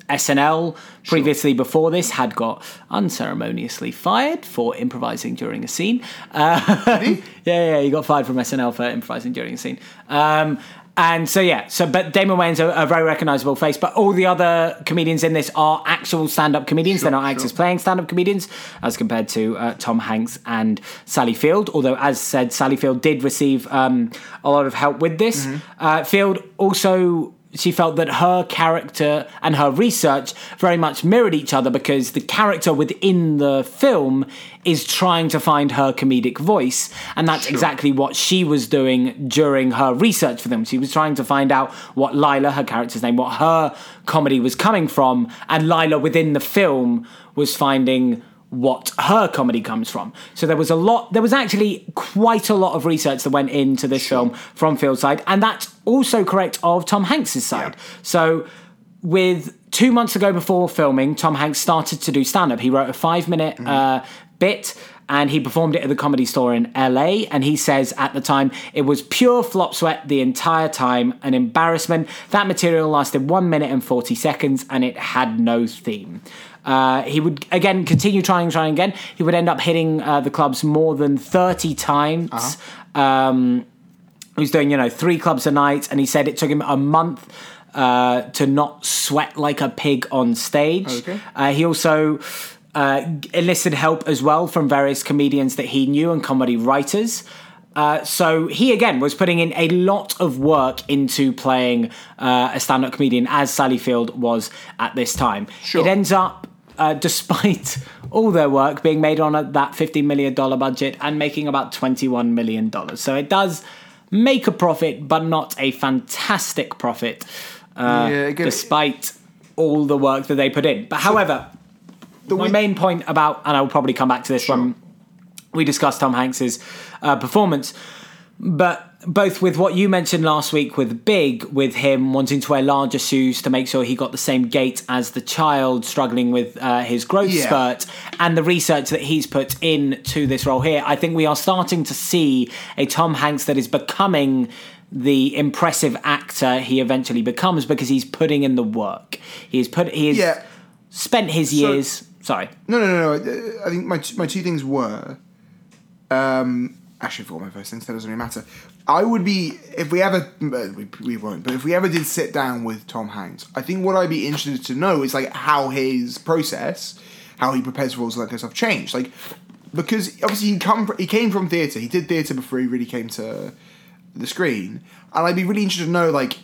SNL previously before this, had got unceremoniously fired for improvising during a scene. Uh, yeah, yeah, he got fired from SNL for improvising during a scene. Um, and so yeah, so but Damon Wayans a, a very recognizable face, but all the other comedians in this are actual stand-up comedians. They're not actors sure. playing stand-up comedians, as compared to uh, Tom Hanks and Sally Field. Although, as said, Sally Field did receive um, a lot of help with this. Uh, Field also. She felt that her character and her research very much mirrored each other because the character within the film is trying to find her comedic voice. And that's exactly what she was doing during her research for them. She was trying to find out what Lilah, her character's name, what her comedy was coming from. And Lilah within the film was finding what her comedy comes from. So there was a lot, there was actually quite a lot of research that went into this film from Field's side. And that's also correct of Tom Hanks's side. Yeah. So with two months ago before filming, Tom Hanks started to do stand up. He wrote a five minute uh, bit and he performed it at the comedy store in LA. And he says at the time, it was pure flop sweat the entire time, an embarrassment. That material lasted one minute and 40 seconds and it had no theme. Uh, he would again continue trying, trying again. He would end up hitting uh, the clubs more than 30 times. Um, he was doing, you know, three clubs a night, and he said it took him a month uh, to not sweat like a pig on stage. Okay. Uh, he also uh, enlisted help as well from various comedians that he knew and comedy writers. Uh, so he again was putting in a lot of work into playing uh, a stand-up comedian as Sally Field was at this time. Sure. It ends up, uh, despite all their work, being made on a, that fifty million dollar budget and making about twenty-one million dollars. So it does make a profit, but not a fantastic profit, uh, Yeah, despite all the work that they put in. But however, my wi- main point about, and I will probably come back to this when we discuss Tom Hanks's uh, performance, but both with what you mentioned last week with Big, with him wanting to wear larger shoes to make sure he got the same gait as the child struggling with uh, his growth Yeah. spurt, and the research that he's put into this role here, I think we are starting to see a Tom Hanks that is becoming the impressive actor he eventually becomes because he's putting in the work. He He's put he has Yeah. spent his years. Sorry. No, no, no, no. I think my my two things were. Um, actually, for my first things, that doesn't really matter. I would be if we ever we, we won't, but if we ever did sit down with Tom Hanks, I think what I'd be interested to know is like how his process, how he prepares for roles like this, have changed. Like because obviously he come fr- he came from theatre. He did theatre before he really came to the screen, and I'd be really interested to know like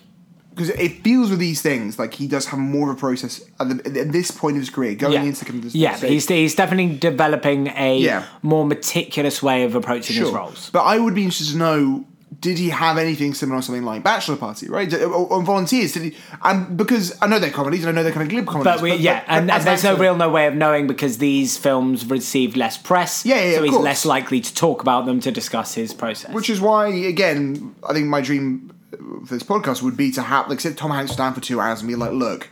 because it feels with these things like he does have more of a process at, the, at this point of his career going Yeah, into kind of this yeah stage. he's, he's definitely developing a Yeah. more meticulous way of approaching his roles. But I would be interested to know did he have anything similar to something like Bachelor Party, right? Or, or Volunteers? Did he? And because I know they're comedies and I know they're kind of glib comedies. But we, yeah, and, as and there's no real no way of knowing because these films received less press. Yeah, yeah, so he's course. less likely to talk about them to discuss his process. Which is why, again, I think my dream for this podcast would be to have, like, sit Tom Hanks down for two hours and be like, look,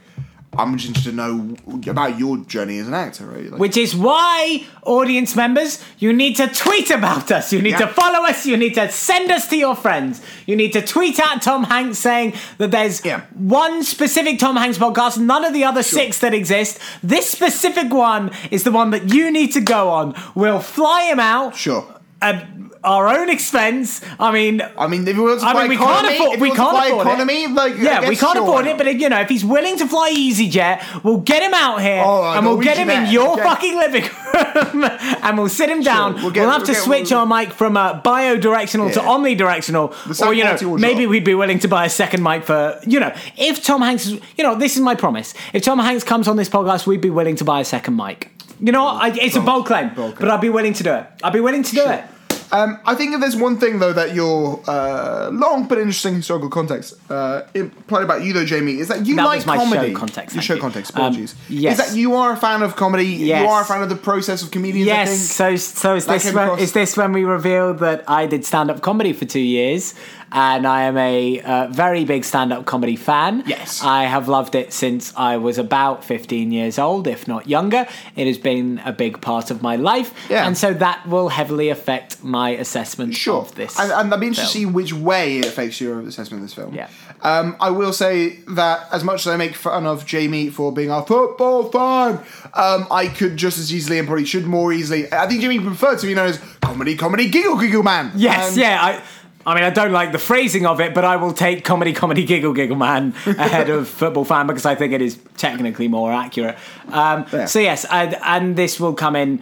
I'm just interested to know about your journey as an actor, right? Like, Which is why, audience members, you need to tweet about us. You need Yeah. to follow us. You need to send us to your friends. You need to tweet at Tom Hanks saying that there's Yeah. one specific Tom Hanks podcast, none of the other six that exist. This specific one is the one that you need to go on. We'll fly him out. sure. At our own expense. I mean, I mean, if we want to I fly mean, we economy, can't afford. We can't afford economy, it. like yeah, we can't sure, afford it. But you know, if he's willing to fly EasyJet, we'll get him out here and we'll get him in your Air, fucking living room, and we'll sit him down. we'll We'll, have we'll to get- switch we'll- our mic from uh, bi-directional to omnidirectional, or you know, maybe drop. we'd be willing to buy a second mic for you know, if Tom Hanks, is, you know, this is my promise. If Tom Hanks comes on this podcast, we'd be willing to buy a second mic. You know. I, it's a bold claim, bold but I'd be willing to do it. I'd be willing to do it. Um, I think if there's one thing though that your uh, long but interesting historical context uh, implied about you though, Jamie, is that you That like was my show comedy. context, Your show you. context. Um, Apologies. yes. Is that you are a fan of comedy? Yes. You are a fan of the process of comedians. I Yes. think. So, so is this when, across- is this when we revealed that I did stand up comedy for two years, and I am a uh, very big stand up comedy fan. Yes. I have loved it since I was about fifteen years old, if not younger. It has been a big part of my life, Yeah. and so that will heavily affect my assessment Sure. of this. And, and I'd be interested to see which way it affects your assessment of this film. Yeah. Um, I will say that as much as I make fun of Jamie for being a football fan, um, I could just as easily and probably should more easily. I think Jamie preferred to be known as comedy, comedy, giggle, giggle man. Yes, And- yeah. I, I mean, I don't like the phrasing of it, but I will take comedy, comedy, giggle, giggle man ahead of football fan because I think it is technically more accurate. Um, Yeah. So yes, I, and this will come in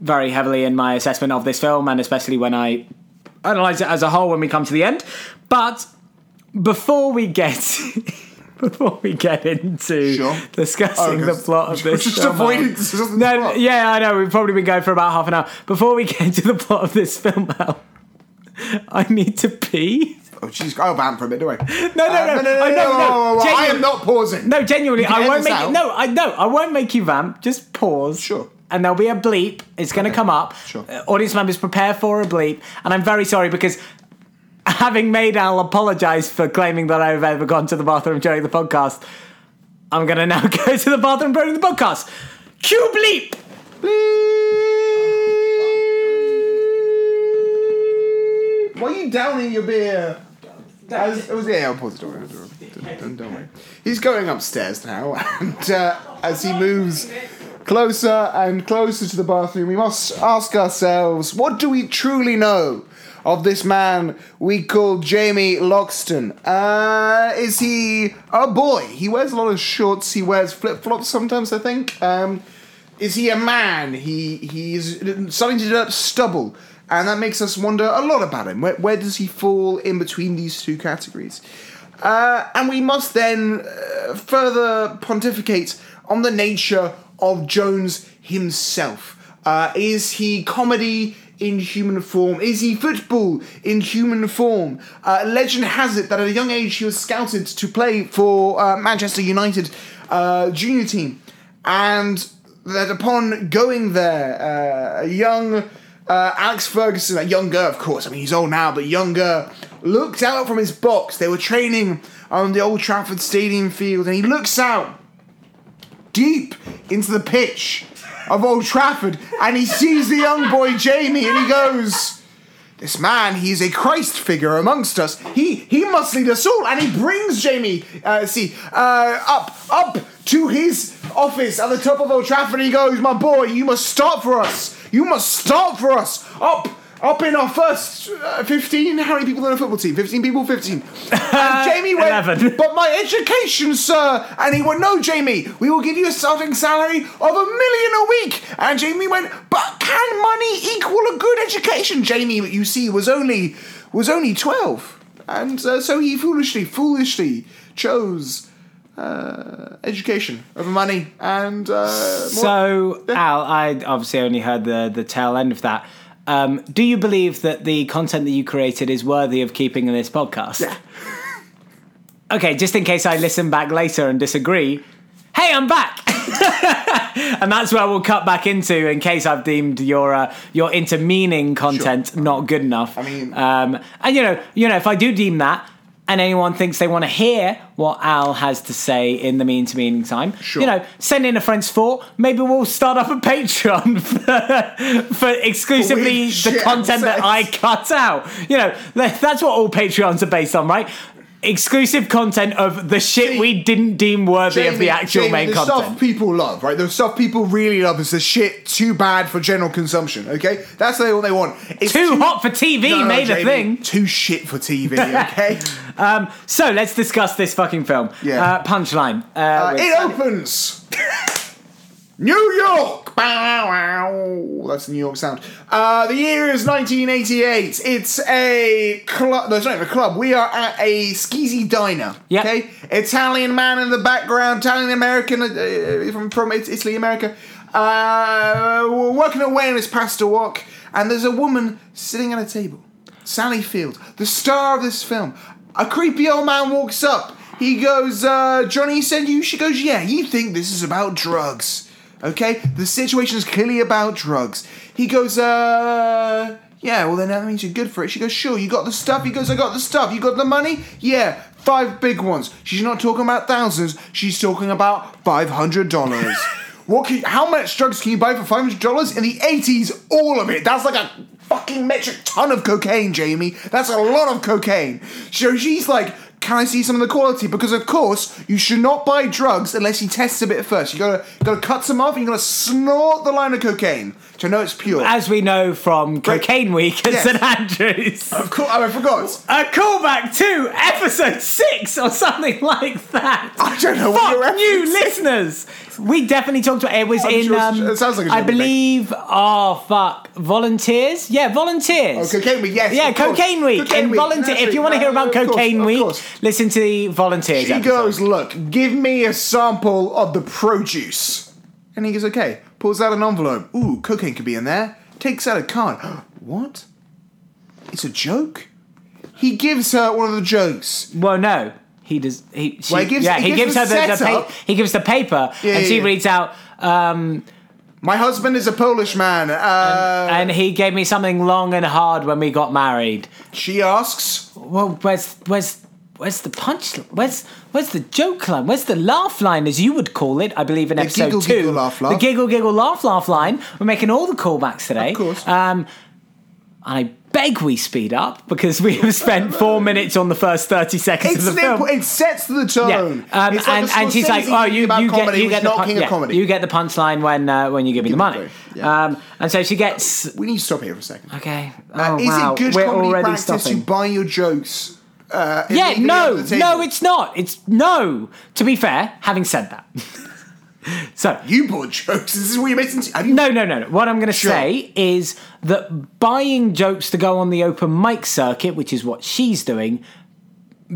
very heavily in my assessment of this film, and especially when I analyze it as a whole when we come to the end. But before we get. Before we get into Sure. discussing Oh, the plot of this just film, discussing the no, plot. yeah, I know. We've probably been going for about half an hour. Before we get into the plot of this film, Al, I need to pee. Oh, jeez. I'll vamp for a bit, don't I? No, no, Uh, no, no, no, I no, no, no, no, I am not pausing. No, genuinely, I won't make out. no, I no, I won't make you vamp. Just pause. Sure. And there'll be a bleep. It's going to come up. Sure. Uh, audience members, prepare for a bleep. And I'm very sorry because having made Al apologise for claiming that I've ever gone to the bathroom during the podcast, I'm going to now go to the bathroom during the podcast. Cue bleep. Why are you downing your beer? It was, yeah, I'll pause worry. Don't, don't, don't worry. He's going upstairs now, and uh, as he moves closer and closer to the bathroom, we must ask ourselves what do we truly know of this man we call Jamie Loxton? Uh, is he a boy? He wears a lot of shorts, he wears flip flops sometimes, I think. Um, is he a man? He he's starting to develop stubble, and that makes us wonder a lot about him. Where, where does he fall in between these two categories? Uh, and we must then uh, further pontificate on the nature of Jones himself. Uh, is he comedy in human form? Is he football in human form? Uh, legend has it that at a young age he was scouted to play for uh, Manchester United uh, junior team, and that upon going there, uh, a young uh, Alex Ferguson, a younger, of course, I mean he's old now, but younger, looked out from his box. They were training on the Old Trafford Stadium field, and he looks out deep into the pitch of Old Trafford, and he sees the young boy Jamie, and he goes. This man, he's a Christ figure amongst us. He he must lead us all, and he brings Jamie, uh, see, uh, up up to his office at the top of Old Trafford. He goes, "My boy, you must start for us. You must start for us. Up up in our first uh, fifteen. How many people in a football team? Fifteen people. Fifteen. And Jamie went, 11. but my education, sir. And he went, no, Jamie, we will give you a starting salary of a million a week. And Jamie went, but can money equal a good education? Jamie, you see, was only was only twelve, and uh, so he foolishly, foolishly chose uh, education over money. And uh, more- So, Al, I obviously only heard the, the tail end of that. Um, do you believe that the content that you created is worthy of keeping in this podcast? Yeah. Okay, just in case I listen back later and disagree, hey, I'm back! and that's where we'll cut back into in case I've deemed your uh, your intermeaning content not good enough. I mean- um, and you know, you know, if I do deem that, and anyone thinks they want to hear what Al has to say in the mean to meaning time, Sure. you know, send in a friend's thought. Maybe we'll start up a Patreon for, for exclusively the shit content that. I cut out. You know, that's what all Patreons are based on, right? Exclusive content of the shit See, we didn't deem worthy of the actual Jamie, main the content. The stuff people love, right? The stuff people really love is the shit too bad for general consumption. Okay, that's what they want. It's Too hot for TV No, no, made a thing. Too shit for TV. Okay, Um, so let's discuss this fucking film. Yeah. Uh, punchline. Uh, Uh, it opens. New York. Bow, wow. That's the New York sound. Uh, the year is 1988. It's a club. No, it's not even a club. We are at a skeezy diner. Yep. Okay. Italian man in the background. Italian American uh, from from Italy, America. Uh, we're working away on his pasta walk, and there's a woman sitting at a table. Sally Field, the star of this film. A creepy old man walks up. He goes, uh, Johnny sent you? She goes, Yeah, you think this is about drugs. Okay? The situation is clearly about drugs. He goes, uh, yeah, well then that means you're good for it. She goes, sure, you got the stuff? He goes, I got the stuff. You got the money? Yeah, five big ones. She's not talking about thousands, she's talking about $500. what can, how much drugs can you buy for $500? In the 80s, all of it. That's like a fucking metric ton of cocaine, Jamie. That's a lot of cocaine. So she's like, can I see some of the quality? Because of course you should not buy drugs unless you test a bit first. You gotta gotta cut some off and you gotta snort the line of cocaine to know it's pure. as we know from Cocaine Week at Yes. St Andrews. of course, oh, I forgot. A callback to episode six or something like that. I don't know what Fuck you're you, listeners. We definitely talked about it. Was I'm in sure um, it sounds like a I thing. believe. Oh fuck, volunteers. Yeah, volunteers. Oh, Cocaine Week, yes, Yeah, of course. Cocaine Week. Cocaine Week, volunteer. If you want to hear about Uh, of course, Cocaine Week, listen to the volunteers. She episode. goes, look, give me a sample of the produce. And he goes, okay. Pulls out an envelope. Ooh, cocaine could be in there. Takes out a card. what? It's a joke? He gives her one of the jokes. Well, no. He does. He, she, Well, he gives- yeah, he he, gives gives, her the, the pa- he gives the paper, Yeah, and yeah, she yeah. reads out. Um, My husband is a Polish man. Uh, and he gave me something long and hard when we got married. she asks, Well, where's where's where's the punch? Where's where's the joke line? Where's the laugh line, as you would call it? I believe in episode giggle, two, giggle, laugh, laugh. the giggle giggle laugh laugh line. We're making all the callbacks today. Of course. Um, I beg we speed up because we have spent four minutes on the first thirty seconds it's of the film. it sets the Yeah, tone. um, It's like and, and she's like, "Oh, you, you get you get the pun- yeah, you get the punchline when uh, when you give me the money." yeah. Um, and so she gets we need to stop here for a second. okay. Uh, Oh is wow, it good we're comedy already practice stopping. to buy your jokes? Uh, Yeah, no, under the table? no, it's not. It's no. To be fair, having said that, so you bought jokes. This is what you're missing. Have you? no, no, no, no. What I'm going to Sure. say is that buying jokes to go on the open mic circuit, which is what she's doing,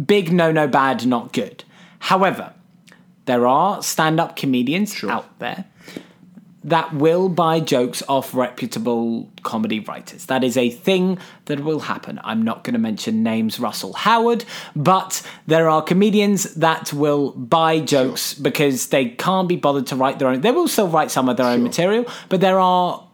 big no, no, bad, not good. However, there are stand-up comedians out there that will buy jokes off reputable comedy writers. That is a thing that will happen. I'm not going to mention names, Russell Howard, but there are comedians that will buy jokes because they can't be bothered to write their own. They will still write some of their own material, but there are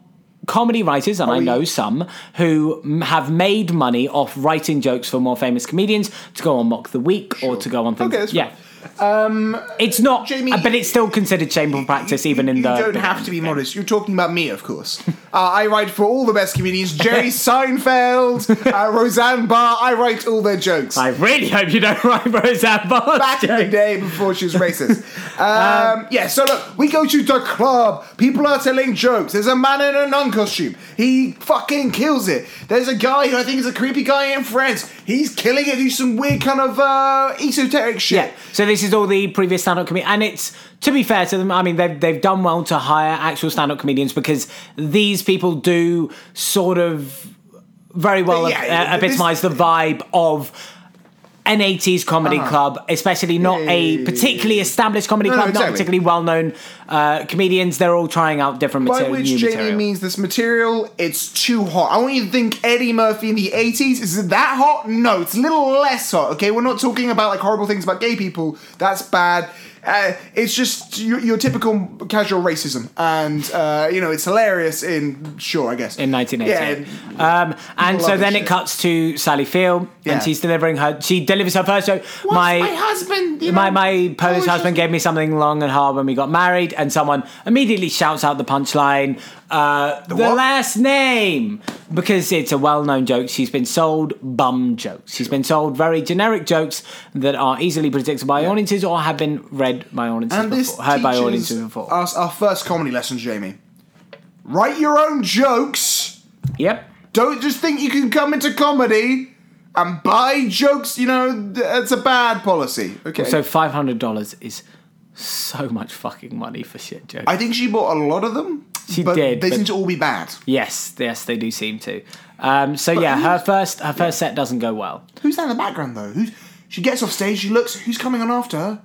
comedy writers, and I know some, who have made money off writing jokes for more famous comedians to go on Mock the Week or to go on things. Okay, yeah. fine. Um, It's not, Jamie, but it's still considered shameful practice, even in you the. You don't have to be modest. You're talking about me, of course. uh, I write for all the best comedians: Jerry Seinfeld, uh, Roseanne Barr. I write all their jokes. I really hope you don't write Roseanne Barr. Back in the day before she was racist. Um, yeah, so look, we go to the club. People are telling jokes. There's a man in a nun costume. He fucking kills it. There's a guy who I think is a creepy guy in France. He's killing it. He's some weird kind of uh, esoteric shit. Yeah. So this is all the previous stand-up comedians, and it's to be fair to them. I mean, they've they've done well to hire actual stand-up comedians because these people do sort of very well Yeah, uh, epitomise the vibe of. An 80s comedy Uh-huh. club, especially not Yeah, a yeah, yeah, particularly established comedy No, no, club, not particularly well known uh, comedians. They're all trying out different By material. which new Jamie material. means this material, it's too hot. I want you to think Eddie Murphy in the 80s. Is it that hot? No, it's a little less hot, okay? We're not talking about like horrible things about gay people. That's bad. Uh, it's just your, your typical casual racism. And, uh, you know, it's hilarious in, sure, I guess. in 1988. Yeah. um, and so then it cuts to Sally Field, Yeah. and she's delivering her. She delivers her first joke. What's my, husband? You my know, my Polish Polish husband gave me something long and hard when we got married, and someone immediately shouts out the punchline. Uh, the what? last name because it's a well-known joke. She's been sold bum jokes. She's been sold very generic jokes that are easily predicted by audiences or have been read by audiences And this before, heard by audiences before. us our first comedy lesson, Jamie. Write your own jokes. yep. Don't just think you can come into comedy and buy jokes. You know, it's a bad policy. Okay. So five hundred dollars is so much fucking money for shit jokes. I think she bought a lot of them. She but did, They but- seem to all be bad. yes, yes, they do seem to. Um, so yeah, her first her first set doesn't go well. Who's that in the background though? Who's she gets off stage? She looks. Who's coming on after her?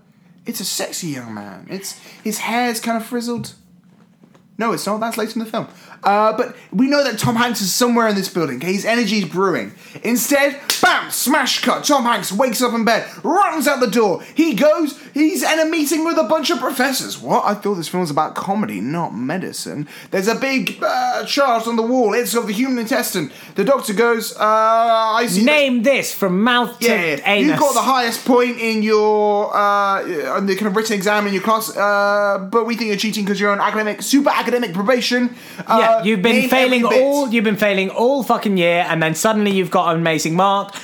It's a sexy young man. It's his hair's kind of frizzled. No, it's not. That's later in the film. Uh, but we know that Tom Hanks is somewhere in this building. Okay? His energy is brewing. Instead, bam, smash cut. Tom Hanks wakes up in bed, runs out the door. He goes. He's in a meeting with a bunch of professors. What? I thought this film was about comedy, not medicine. There's a big uh, chart on the wall. It's of the human intestine. The doctor goes, uh, "I see." Name this from mouth to yeah, anus. you got the highest point in your uh, on the kind of written exam in your class, uh, but we think you're cheating because you're on academic, super academic probation. Uh, Yeah, you've been failing all. You've been failing all fucking year, and then suddenly you've got an amazing mark.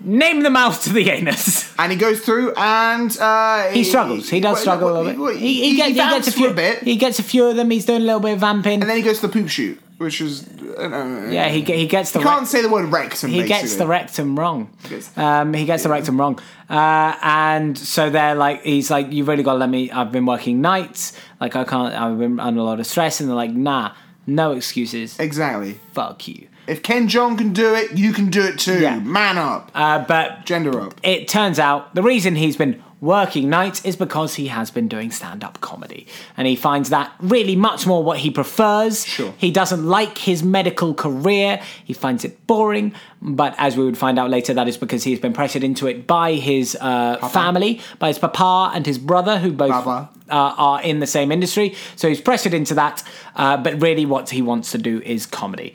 Name the mouth to the anus. And he goes through, and uh, He struggles. He does well, struggle well, a little bit. He, He, he, gets, he gets a few. a bit, He gets a few of them. He's doing a little bit of vamping. and then he goes to the poop shoot, which is uh, yeah, he he gets the. You can't rec- say the word rectum. he gets the rectum wrong. Um, he gets the rectum wrong, uh, and so they're like, he's like, you've really got to let me. I've been working nights, like I can't. I've been under a lot of stress, and they're like, nah, no excuses. exactly. Fuck you. If Ken John can do it, you can do it too. Yeah. Man up, Uh, but gender up. it turns out the reason he's been working nights is because he has been doing stand-up comedy. And he finds that really much more what he prefers. Sure. he doesn't like his medical career. He finds it boring. But as we would find out later that is because he's been pressured into it by his uh, family by his papa and his brother who both uh, are in the same industry. So he's pressured into that. Uh, but really what he wants to do is comedy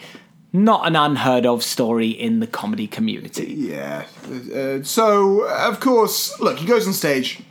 not an unheard of story in the comedy community Yeah. Uh, so, of course, look, he goes on stage.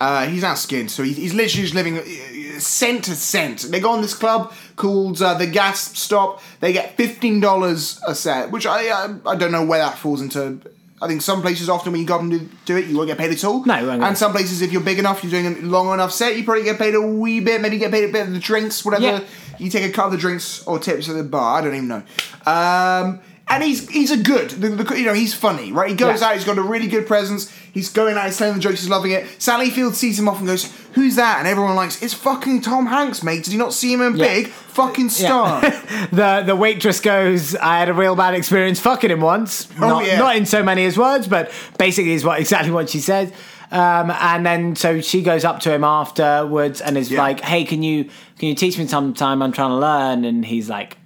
Uh, he's out skinned, so he, he's literally just living uh, cent to cent. They go on this club called uh, the Gas Stop. They get fifteen dollars a set, which I, I I don't know where that falls into. I think some places often when you go up and do, do it, you won't get paid at all. No, you won't get and some places, if you're big enough, you're doing a long enough set, you probably get paid a wee bit. Maybe get paid a bit of the drinks, whatever. Yeah. You take a cut of the drinks or tips at the bar. I don't even know. Um, and he's he's a good, the, the, you know, he's funny, right? He goes Yeah. out, he's got a really good presence. He's going out, he's telling the jokes, he's loving it. Sally Field sees him off and goes, "Who's that?" And everyone likes, "It's fucking Tom Hanks, mate. Did you not see him in Yeah. Big? Fucking star." the the waitress goes, I had a real bad experience fucking him once. Oh, not, yeah. not in so many as words, but basically is what exactly what she says. Um, and then so she goes up to him afterwards and is Yeah. like, "Hey, can you can you teach me sometime? I'm trying to learn." And he's like,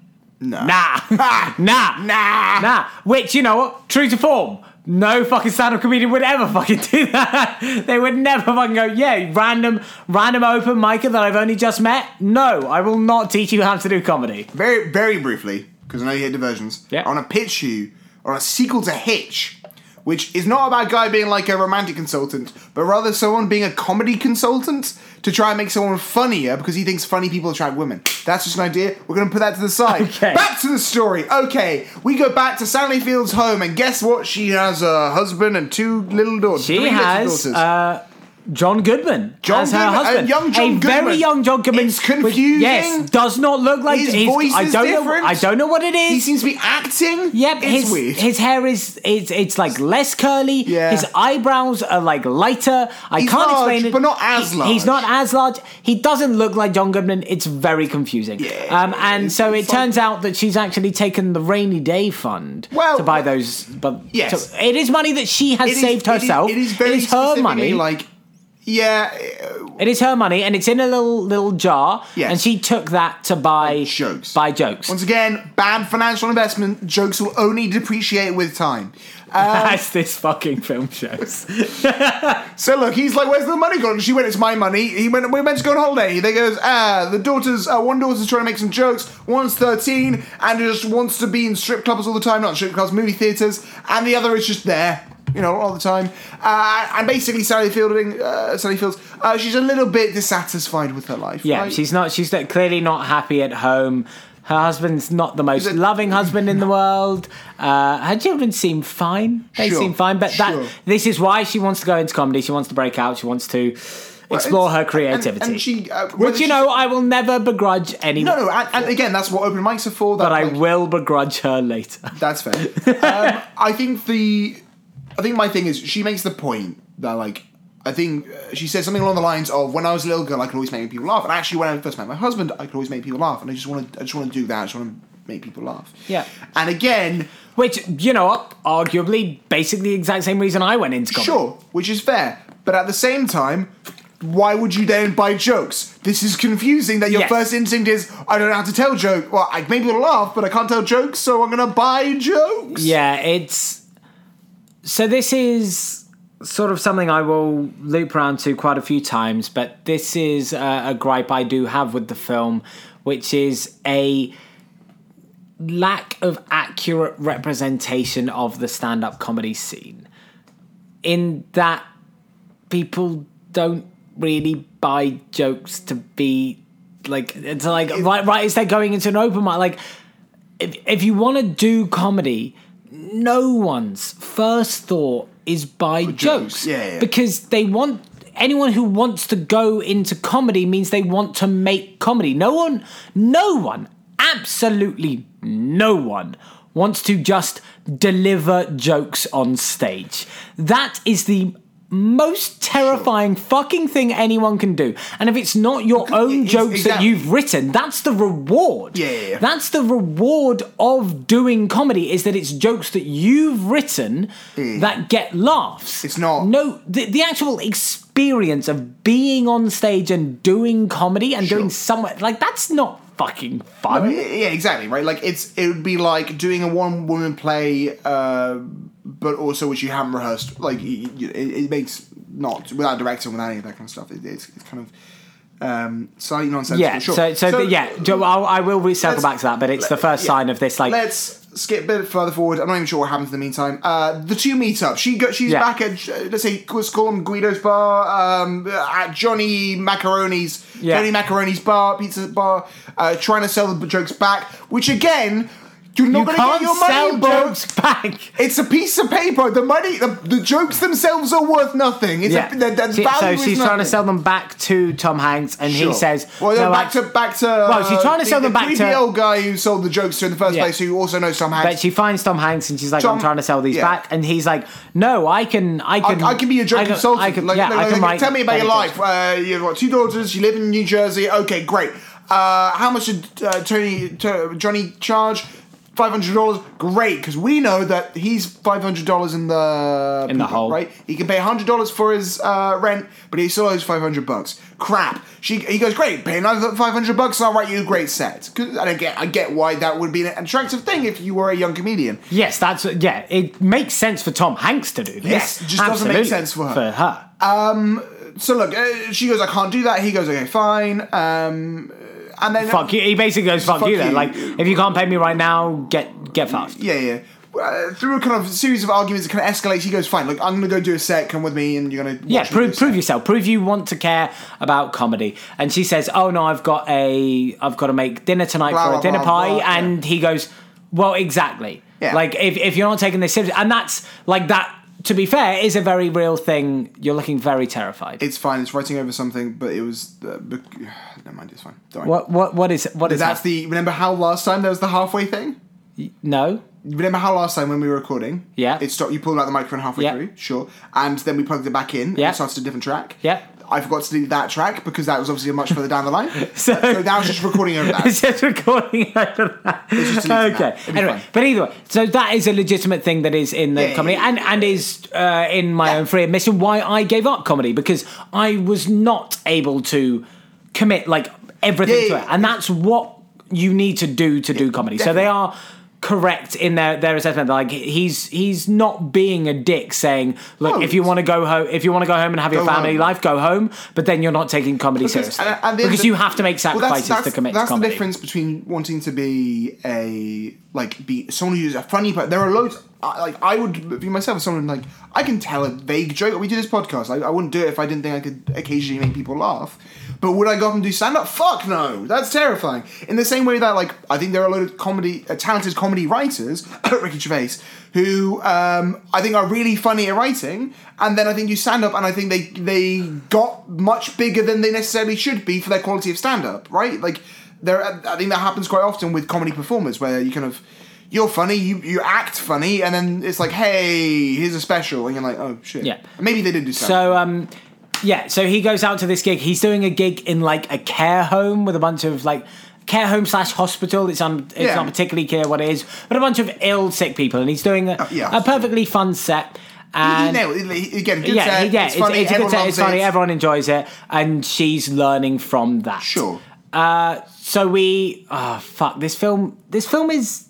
no. "Nah, nah, Nah. nah." Which you know what? True to form. No fucking stand-up comedian would ever fucking do that. they would never fucking go, yeah, random, random open micer that I've only just met. No, I will not teach you how to do comedy. Very, very briefly, because I know you hate diversions. Yeah. I want to pitch you on a sequel to Hitch, which is not about a guy being like a romantic consultant, but rather someone being a comedy consultant to try and make someone funnier because he thinks funny people attract women. That's just an idea. We're going to put that to the side. Okay. Back to the story. Okay, we go back to Sally Field's home, and guess what? She has a husband and two little daughters. She three has uh, John Goodman John as her Goodman, a husband. young John a very young John Goodman. It's confusing. yes, does not look like His voice I don't different. know. I don't know what it is. he seems to be acting. Yep, it's his weird. his hair is it's it's like less curly. Yeah. His eyebrows are like lighter. I He's can't large, explain it, but not as He- He's not as large. He doesn't look like John Goodman. It's very confusing. Yeah, um, and so it like- turns out that she's actually taken the rainy day fund Well, to buy those. But Yes. so it is money that she has It is- saved it is- herself. It is, very it is her money. Like, yeah, uh, It is her money, and it's in a little little jar. Yes. And she took that to buy jokes. Buy jokes. once again, bad financial investment. Jokes will only depreciate with time. Uh, As this fucking film shows. so look, he's like, "Where's the money gone?" She went, "It's my money." He went, "We're meant to go on holiday." They goes, "Ah, the daughter's uh, one daughter's trying to make some jokes. One's thirteen and just wants to be in strip clubs all the time, not strip clubs, movie theaters, and the other is just there." You know, all the time, uh, and basically Sally Fielding, uh, Sally Fields, uh, she's a little bit dissatisfied with her life. Yeah, right? she's not. She's clearly not happy at home. Her husband's not the most loving husband in the world. Uh, her children seem fine. They Sure, seem fine, but sure. that this is why she wants to go into comedy. She wants to break out. She wants to explore it's- her creativity. and she, uh, which you know, I will never begrudge anyone. No, no, and, and again, that's what open mics are for. That, but I like, will begrudge her later. That's fair. um, I think the, I think my thing is she makes the point that like I think uh, she says something along the lines of when I was a little girl I could always make people laugh, and actually when I first met my husband I could always make people laugh, and I just want to I just want to do that. I just want to make people laugh. Yeah. And again, Which you know, arguably, basically the exact same reason I went into comedy. sure, which is fair, but at the same time. Why would you then buy jokes? This is confusing. That your Yes. first instinct is, I don't know how to tell joke. Well, I make people laugh, but I can't tell jokes, so I'm gonna buy jokes. Yeah, it's so this is sort of something I will loop around to quite a few times, but this is a, a gripe I do have with the film, which is a lack of accurate representation of the stand-up comedy scene. In that people don't really buy jokes to be like it's like right right as they're going into an open mic like if, if you want to do comedy, no one's first thought is buy jokes. Yeah, yeah. Because they want anyone who wants to go into comedy means they want to make comedy. No one, no one, absolutely no one wants to just deliver jokes on stage. That is the most terrifying fucking thing anyone can do. And if it's not your own it's- jokes that you've written, that's the reward. Yeah, yeah, yeah. That's the reward of doing comedy is that it's jokes that you've written that get laughs. It's not- No, the, the actual experience of being on stage and doing comedy and doing somewhere like that's not fucking fun. Yeah, yeah, exactly, right? Like it's it would be like doing a one woman play, uh, but also which you haven't rehearsed. Like it, it makes not without directing, without any of that kind of stuff. It, it's, it's kind of um, slightly nonsensical. yeah, sure. so, so, the- yeah, I'll, I will circle back to that, but it's the first yeah. sign of this like Let's skip a bit further forward. I'm not even sure what happens in the meantime. Uh, the two meet up. She go, she's Yeah. back at let's say let's call him Guido's bar, um, at Johnny Macaroni's Yeah. Johnny Macaroni's bar, pizza bar, uh, trying to sell the jokes back. Which again, you're not you going to get your money, jokes back. It's a piece of paper. The money, the, the jokes themselves are worth nothing. It's Yeah. a, the, the She- value so is she's trying to sell them back to Tom Hanks, and Sure. he says, "Well, then "No, back I- to back to." Well, she's trying to the- sell them the back to- creepy old guy who sold the jokes to in the first Yeah. place, who also knows Tom Hanks. But she finds Tom Hanks and she's like, Tom- I'm trying to sell these yeah. back. And he's like, No, I can, I I, can, I can be a joke I can- consultant. I can, like, yeah, like, I can like, write tell me about your life. Uh, you've got two daughters. You live in New Jersey. Okay, great. Uh, how much did uh, Tony to, Johnny charge? Five hundred dollars. Great, because we know that he's five hundred dollars in the In the hole. right? He can pay hundred dollars for his uh, rent, but he still owes five hundred bucks. Crap. She he goes great. Pay another five hundred bucks, and I'll write you a great set. 'Cause- And I get I get why that would be an attractive thing if you were a young comedian. Yes, that's, yeah, it makes sense for Tom Hanks to do this. Yes, just doesn't make sense for her. For her. So look, uh, she goes, I can't do that. He goes, okay, fine. Um, and then fuck you. He basically goes, fuck, Fuck you then. Like, if you can't pay me right now, get get fucked. Yeah, yeah. Uh, through a kind of series of arguments, it kind of escalates. He goes, "Fine, like I'm gonna go do a set. Come with me, and you're gonna Yeah, watch me do a prove, prove yourself. Prove you want to care about comedy. And she says, "Oh no, I've got a, I've got to make dinner tonight Blah, for blah, a dinner blah, party." and he goes, "Well, exactly. Yeah. Like if if you're not taking this seriously, and that's like that. To be fair, is a very real thing. You're looking very terrified. It's fine. It's writing over something, but it was. Uh, bec- never mind. It's fine. Don't worry. what what what is what is That's that? the. Remember how last time there was the halfway thing? no. Remember how last time when we were recording? Yeah. It stopped. You pulled out the microphone halfway Yeah. through. Sure. And then we plugged it back in. Yeah. And started a different track. Yeah. I forgot to delete that track because that was obviously much further down the line. So- so now it's just recording over that. It's just recording over that. just Okay. that. Anyway, fine. but either way, so that is a legitimate thing that is in the Yeah, comedy yeah, and, and is uh, in my Yeah. own free admission why I gave up comedy because I was not able to commit like everything to it. And that's what you need to do to do comedy. So they are correct in their, their assessment. Like he's he's not being a dick saying look No, if you want to go home if you want to go home and have your family home. life go home but then you're not taking comedy Because- seriously. and- and the- because you have to make Well, sacrifices that's, that's, to commit that's to comedy. the difference between wanting to be a like be someone who's a funny person. There are loads. I- Like I would be myself someone like I can tell a vague joke. We do this podcast. I, I wouldn't do it if I didn't think I could occasionally make people laugh. But would I go up and do stand up? Fuck no. That's terrifying. In the same way that like I think there are a lot of comedy, uh, talented comedy writers, Ricky Gervais, who um, I think are really funny at writing, and then I think you stand up, and I think they they got much bigger than they necessarily should be for their quality of stand up. Right? Like there, I think that happens quite often with comedy performers where you kind of you're funny, you you act funny, and then it's like, hey, here's a special, and you're like, oh shit. Yeah. Maybe they did do stand So um, yeah, so he goes out to this gig. He's doing a gig in like a care home with a bunch of like care home slash hospital. It's un, it's Yeah. not particularly clear what it is, but a bunch of ill sick people, and he's doing a, Uh, yeah. a perfectly fun set. And. He- Again, good yeah, set. yeah, it's it's, funny. it's a good set. It's funny. it. Everyone enjoys it, and she's learning from that. Sure. Uh, so we, oh fuck, this film. This film is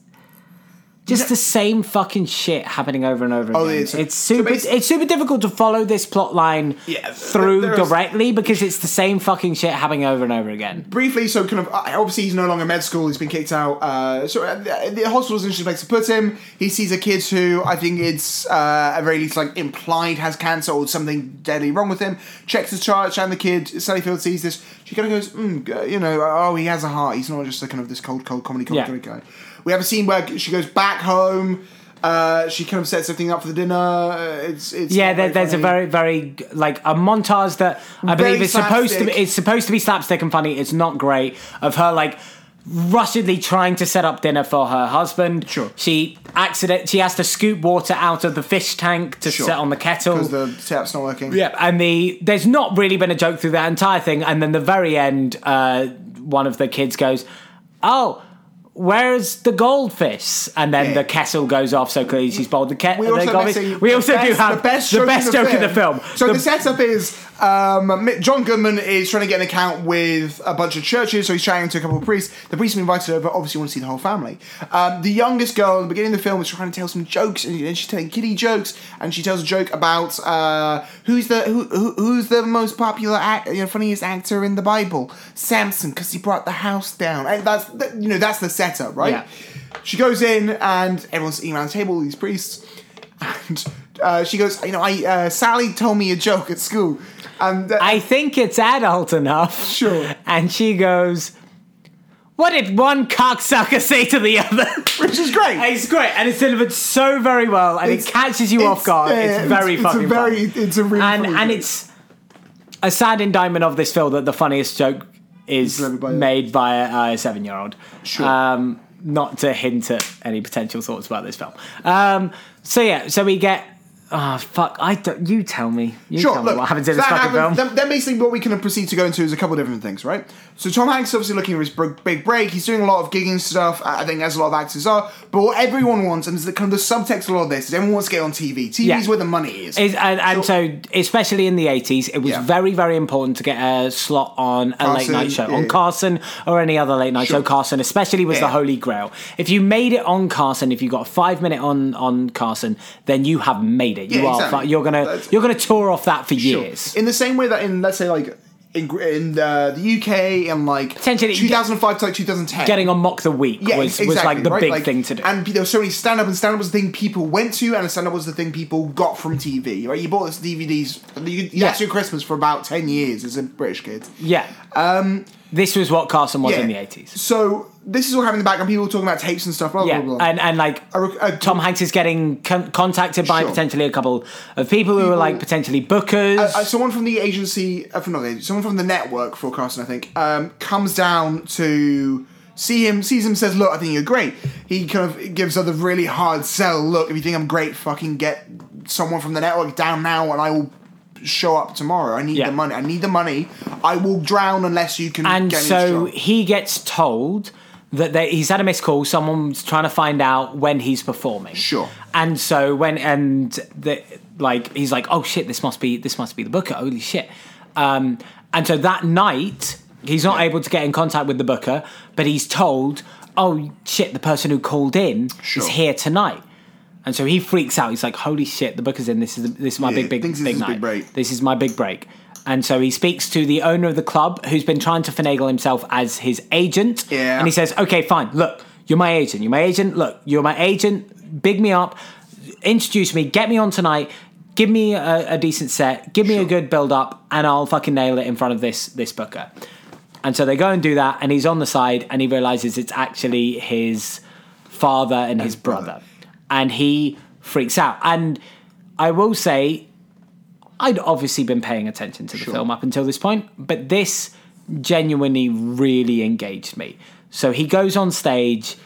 just the same fucking shit happening over and over again. Oh, it's- it's so super. basi- it's super difficult to follow this plot line Yeah, through there- directly because it's the same fucking shit happening over and over again. briefly, so kind of uh, obviously he's no longer med school. He's been kicked out. Uh, so uh, the, the hospital's an interesting place to put him. He sees a kid who I think it's uh, at very least like implied has cancer or something deadly wrong with him. Checks his chart, and the kid Sally Field sees this. She kind of goes, mm, g- you know, oh he has a heart. He's not just a kind of this cold, cold comedy Yeah. comedy guy. We have a scene where she goes back home. Uh, she kind of sets everything up for the dinner. Uh, It's it's Yeah, there, there's a very, very like a montage that I Very believe is supposed to be. slapstick. It's supposed to be slapstick and funny. It's not great of her like rushedly trying to set up dinner for her husband. Sure. She accident. She has to scoop water out of the fish tank to Sure. set on the kettle. because the setup's not working. Yeah, and the there's not really been a joke through that entire thing, and then the very end, uh, one of the kids goes, "Oh." Where's the goldfish? And then Yeah. the kettle goes off, so clearly she's bowled the kettle. We also, missing we also the do have the best, the joke, best in joke in the film. So The- the, setup is um, John Goodman is trying to get an account with a bunch of churches, so he's chatting to a couple of priests. The priests have invited over, obviously want to see the whole family. Um, the youngest girl at the beginning of the film is trying to tell some jokes, and and she's telling kiddie jokes, and she tells a joke about uh, who's the who, who, who's the most popular act, you know, funniest actor in the Bible, Samson, because he brought the house down, and that's that, you know that's the setup, right? Yeah. She goes in and everyone's sitting around the table, these priests, and uh, she goes, you know, I uh, Sally told me a joke at school, and uh, I think it's adult enough. Sure. And she goes, What did one cocksucker say to the other? which is great. it's great, and it's delivered so very well, and It's- it catches you off guard. it's it's- very it's a fucking very- fun. it's a really and funny and it's a sad indictment of this film that the funniest joke is Delivered by a- made by a, a seven-year-old. Sure. Um, not to hint at any potential thoughts about this film. Um, so yeah, so we get. Oh fuck! I don't. You tell me. You Sure, tell look, me what happens in so this fucking happens- film. Then, then basically what we can proceed to go into is a couple of different things, right? So Tom Hanks is obviously looking for his big break. He's doing a lot of gigging stuff, I think as a lot of actors are. But what everyone wants, and it's the kind of the subtext of a lot of this, is everyone wants to get on TV. TV's Yeah. where the money is. Is, and, and so, especially in the 80s, it was Yeah. very, very important to get a slot on a late night show. yeah. On Carson or any other late night Sure. show, Carson especially was the holy grail. If you made it on Carson, if you got a five minute on, on Carson, then you have made it. You Yeah, are exactly. fu- you're gonna That's- you're gonna tour off that for Sure. years. In the same way that in, let's say, like, in, in uh, the UK and like Potentially- 2005 to like 2010. Getting on Mock the Week yeah, was, exactly, was like the right? big Like, thing to do. And there was so many stand up, and stand up was the thing people went to, and stand up was the thing people got from TV, right? You bought this DVDs, you, Yeah. that's your Christmas for about 10 years as a British kid. yeah. Um, this was what Carson was Yeah. in the 80s. So this is what happened in the background. People were talking about tapes and stuff. Blah Yeah, blah blah. and and like A a- Tom Hanks is getting con- contacted by Sure. potentially a couple of people who are like potentially bookers. uh, someone from the agency, uh, from not the agency, someone from the network for Carson, I think, um, comes down to see him, sees him, says, "Look, I think you're great." He kind of gives her the really hard sell. Look, if you think I'm great, fucking get someone from the network down now, and I will show up tomorrow. I need Yeah. the money. I need the money. I will drown unless you can. and get so he gets told that they, he's had a missed call. Someone's trying to find out when he's performing. Sure. And so when and the like he's like, oh shit, this must be this must be the booker. Holy shit. Um, and so that night he's not able to get in contact with the booker, but he's told, oh shit, the person who called in Sure. is here tonight. And so he freaks out. He's like, "Holy shit! The booker's in. This is this is my Yeah, big big big is night. big break. This is my big break." And so he speaks to the owner of the club, who's been trying to finagle himself as his agent. Yeah. And he says, "Okay, fine. Look, You're my agent. You're my agent. Look, you're my agent. Big me up. Introduce me. Get me on tonight. Give me a, a decent set. Give me a good build up, and I'll fucking nail it in front of this this booker. And so they go and do that, and he's on the side, and he realizes it's actually his father and his brother. And he freaks out. And I will say, I'd obviously been paying attention to the Sure. film up until this point, but this genuinely really engaged me. So he goes on stage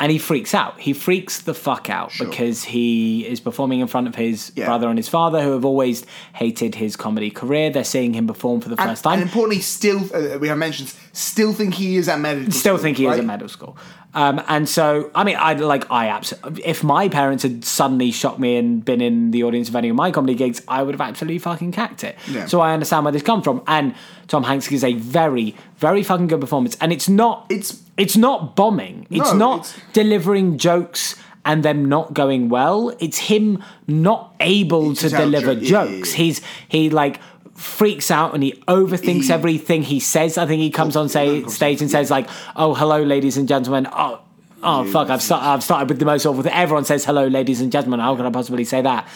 and he freaks out. He freaks the fuck out Sure. because he is performing in front of his Yeah. brother and his father, who have always hated his comedy career. They're seeing him perform for the And, first time. and importantly, still uh, we have mentioned, still think he is at medical. still school, think he is right? at medical school. Um, and so, I mean, I like, I absolutely, if my parents had suddenly shot me and been in the audience of any of my comedy gigs, I would have absolutely fucking cacked it. Yeah. So I understand where this comes from. And Tom Hanks gives a very, very fucking good performance. And it's not, It's- it's not bombing. It's No, not it's- delivering jokes and them not going well. It's him not able to deliver jo- yeah, yeah, jokes. yeah. He's, he like, freaks out and he overthinks everything he says. I think he comes on say, stage and says like, "Oh, hello, ladies and gentlemen." Oh, oh, fuck! I've start, I've started with the most awful thing. Everyone says hello, ladies and gentlemen. How can I possibly say that?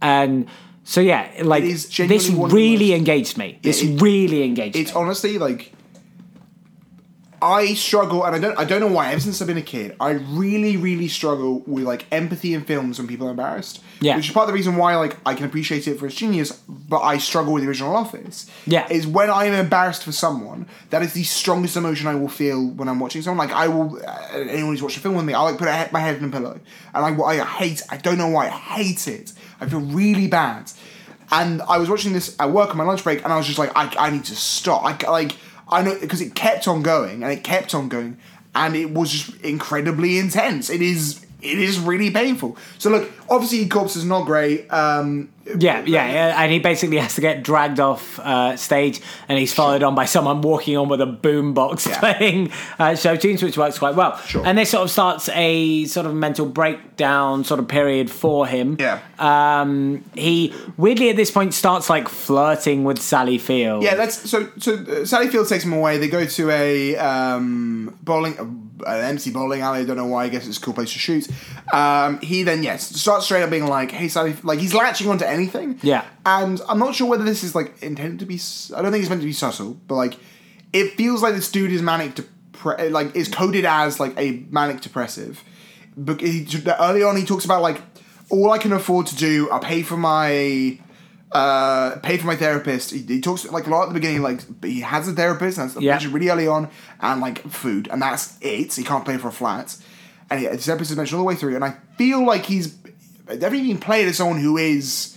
And so yeah, like this one of the really engaged me. This it- really engaged It's me. honestly like I struggle, and I don't I don't know why. Ever since I've been a kid, I really really struggle with like empathy in films when people are embarrassed. Yeah. which is part of the reason why like I can appreciate it for its genius, but I struggle with the original Office. Yeah. is when I am embarrassed for someone. That is the strongest emotion I will feel when I'm watching someone. Like I will, uh, anyone who's watched a film with me, I like put a, my head in a pillow, and I I hate. I don't know why I hate it. I feel really bad. And I was watching this at work on my lunch break, and I was just like, I, I need to stop. I like I know because it kept on going and it kept on going, and it was just incredibly intense. It is it is really painful. So look, obviously, Corpse is not great. Um, Yeah, yeah, yeah, and he basically has to get dragged off uh, stage, and he's followed on by someone walking on with a boombox Yeah. playing uh, show tunes, which works quite well. Sure. And this sort of starts a sort of mental breakdown sort of period for him. Yeah. Um, he weirdly at this point starts like flirting with Sally Field. Yeah, that's so. So uh, Sally Field takes him away. They go to a um, bowling, an empty bowling alley. I don't know why. I guess it's a cool place to shoot. Um, he then yes starts straight up being like, "Hey Sally," like he's latching onto anything. Yeah. and I'm not sure whether this is like intended to be. I don't think it's meant to be subtle, but like it feels like this dude is manic depre- like is coded as like a manic depressive. But he, early on, he talks about like all I can afford to do. I pay for my uh, pay for my therapist. He, he talks like a lot at the beginning, like he has a therapist, and that's Yeah. really early on, and like food, and that's it. He can't pay for a flat, and yeah, his therapist is mentioned all the way through, and I feel like he's definitely being played as someone who is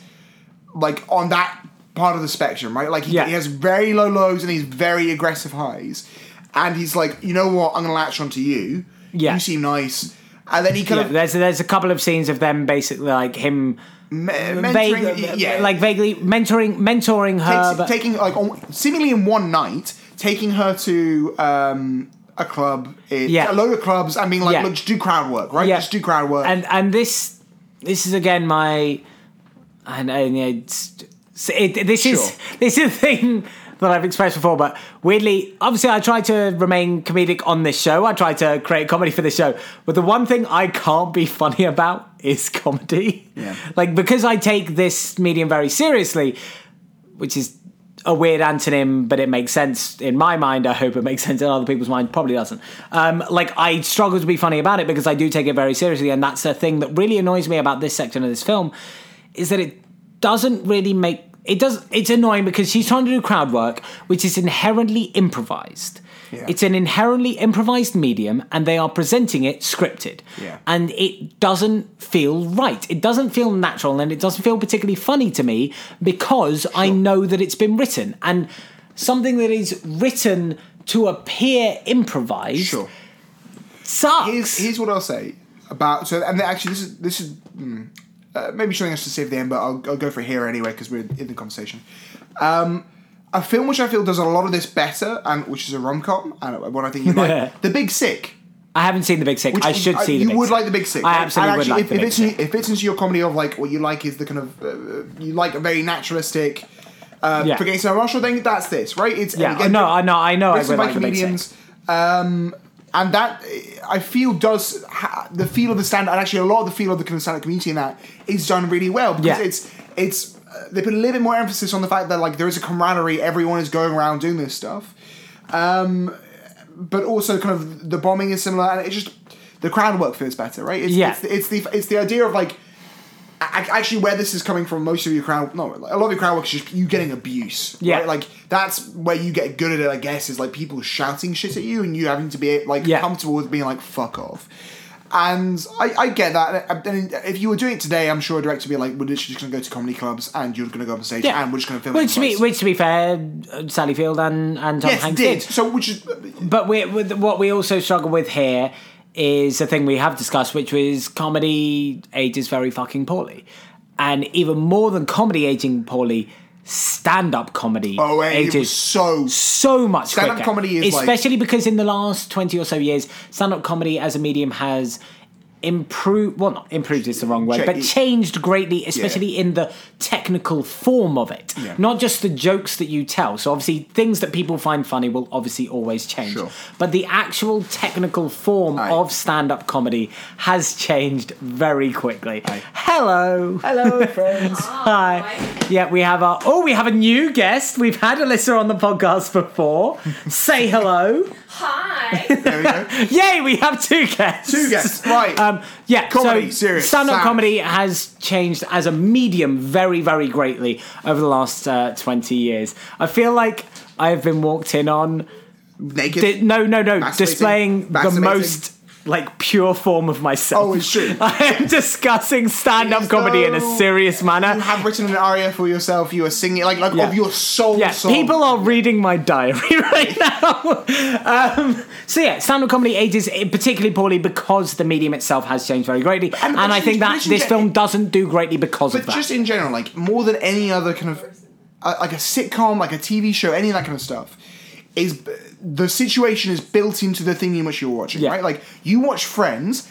like on that part of the spectrum, right? Like he, Yeah. he has very low lows and he's very aggressive highs, and he's like, you know what, I'm gonna latch onto you. Yeah. you seem nice, and then he kind Yeah, of there's there's a couple of scenes of them basically like him me- vague- yeah, like vaguely mentoring mentoring her. takes- taking like on, seemingly in one night, taking her to um, a club, in, Yeah. a load of clubs, and being like, Yeah. look, just do crowd work, right? Yeah. Just do crowd work. and and this this is again my and, and it's it, this is this is a thing that I've expressed before, but weirdly, obviously, I try to remain comedic on this show. I try to create comedy for this show, but the one thing I can't be funny about is comedy. Yeah. Like because I take this medium very seriously, which is a weird antonym, but it makes sense in my mind. I hope it makes sense in other people's mind. Probably doesn't. Um, like I struggle to be funny about it because I do take it very seriously, and that's the thing that really annoys me about this section of this film, is that it doesn't really make it does. It's annoying because she's trying to do crowd work, which is inherently improvised. Yeah. It's an inherently improvised medium, and they are presenting it scripted. Yeah. And it doesn't feel right. It doesn't feel natural, and it doesn't feel particularly funny to me because I know that it's been written. And something that is written to appear improvised sure. sucks. here's, here's what I'll say about so and actually this is this is mm, uh, maybe showing us to save the end, but I'll, I'll go for it here anyway because we're in the conversation. Um, a film which I feel does a lot of this better, and which is a rom com, and what I think you like, The Big Sick. I haven't seen the Big Sick. Which I should see the You would Sick. like the Big Sick. I absolutely and would like if, the if Big it's Sick. if it fits into your comedy of like what you like is the kind of uh, you like a very naturalistic. Uh, Yeah. Forgetting Sarah Marshall thing, that's this, right? It's Yeah, again, no, I know, I know. I by like the Big Sick. comedians. Um, and that I feel does ha- the feel of the stand and actually a lot of the feel of the kind of stand-up community in that is done really well because Yeah. it's it's they put a little bit more emphasis on the fact that like there is a camaraderie, everyone is going around doing this stuff, um, but also kind of the bombing is similar and it's just the crowd work feels better, right? It's, Yeah. it's, the, it's the it's the idea of like. Actually, where this is coming from, most of your crowd, no, a lot of your crowd work is just you getting abuse. Yeah. right? like that's where you get good at it. I guess is like people shouting shit at you and you having to be like Yeah. comfortable with being like fuck off. And I, I get that. If you were doing it today, I'm sure a director would be like, we're literally just going to go to comedy clubs and you're going to go up on stage Yeah. and we're just going to film Which it. to, be, which to be fair, Sally Field and, and Tom yes, Hanks did. did. So which is But we, with, what we also struggle with here is the thing we have discussed, which was comedy ages very fucking poorly. And even more than comedy aging poorly, stand up comedy oh, it ages was so so much Stand-up quicker. comedy is like- especially because in the last 20 or so years stand-up comedy as a medium has improved well not improved is the wrong word Cha- but changed greatly especially in the technical form of it Yeah. not just the jokes that you tell so obviously things that people find funny will obviously always change Sure. but the actual technical form Aye. of stand-up comedy has changed very quickly Aye. hello hello friends. Hi. Yeah, we have our oh, we have a new guest. We've had Alyssa on the podcast before. Say hello. Hi. there we go. Yay, we have two guests. Two guests, right. Um, yeah, Comedy, so serious, stand-up comedy has changed as a medium very, very greatly over the last uh, twenty years. I feel like I've been walked in on. Naked. Di- no, no, no, displaying the most like pure form of myself. Oh, it's true. I am discussing stand-up comedy in a serious manner. you have written an aria for yourself. You are singing like like Yeah. of your soul. Yeah, song. people are reading my diary right now. um, so yeah, stand-up comedy ages particularly poorly because the medium itself has changed very greatly, and, And I think that this film doesn't do greatly because But of that. just in general, like more than any other kind of uh, like a sitcom, like a TV show, any of that kind of stuff, is the situation is built into the thing in which you're watching, Yeah. right? Like you watch Friends.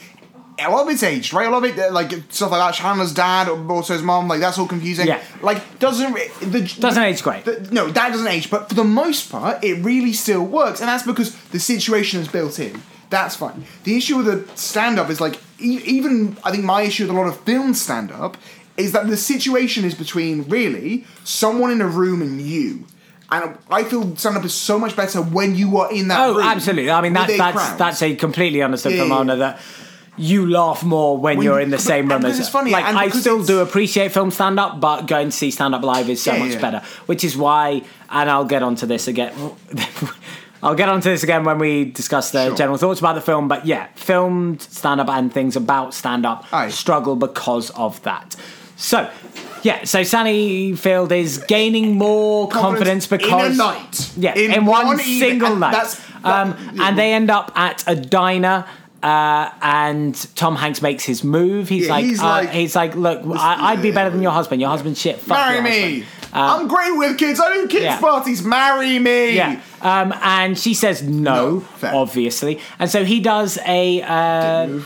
A lot of it's aged, right? A lot of it, like stuff like that. Chandler's dad, or also his mom, like that's all confusing. Yeah. Like doesn't the Doesn't age great. the- no, that doesn't age. But for the most part, it really still works, and that's because the situation is built in. That's fine. The issue with the stand up is like e- even I think my issue with a lot of film stand up is that the situation is between really someone in a room and you. And I feel stand up is so much better when you are in that oh, absolutely. I mean, that, that's crowd. that's a completely understood Yeah, from yeah, Mona yeah. that. You laugh more when, When you're in the same room as it's funny, Like I still do appreciate film stand up, but going to see stand up live is so Yeah, much yeah. better. Which is why, and I'll get onto this again. I'll get onto this again when we discuss the Sure. general thoughts about the film. But yeah, filmed stand up and things about stand up struggle because of that. So, yeah, so Sally Field is gaining more confidence, because in a night. yeah, in, one, evening, single and night. That's, um, and they end up at a diner. Uh, and Tom Hanks makes his move. He's Yeah, like, he's uh, like- he's like, look, I, I'd be better than your husband. Your husband's shit. Fuck marry me. husband." Um, I'm great with kids. I do kids yeah. parties. Marry me. yeah. Um, and she says no, No, obviously. And so he does a. Uh.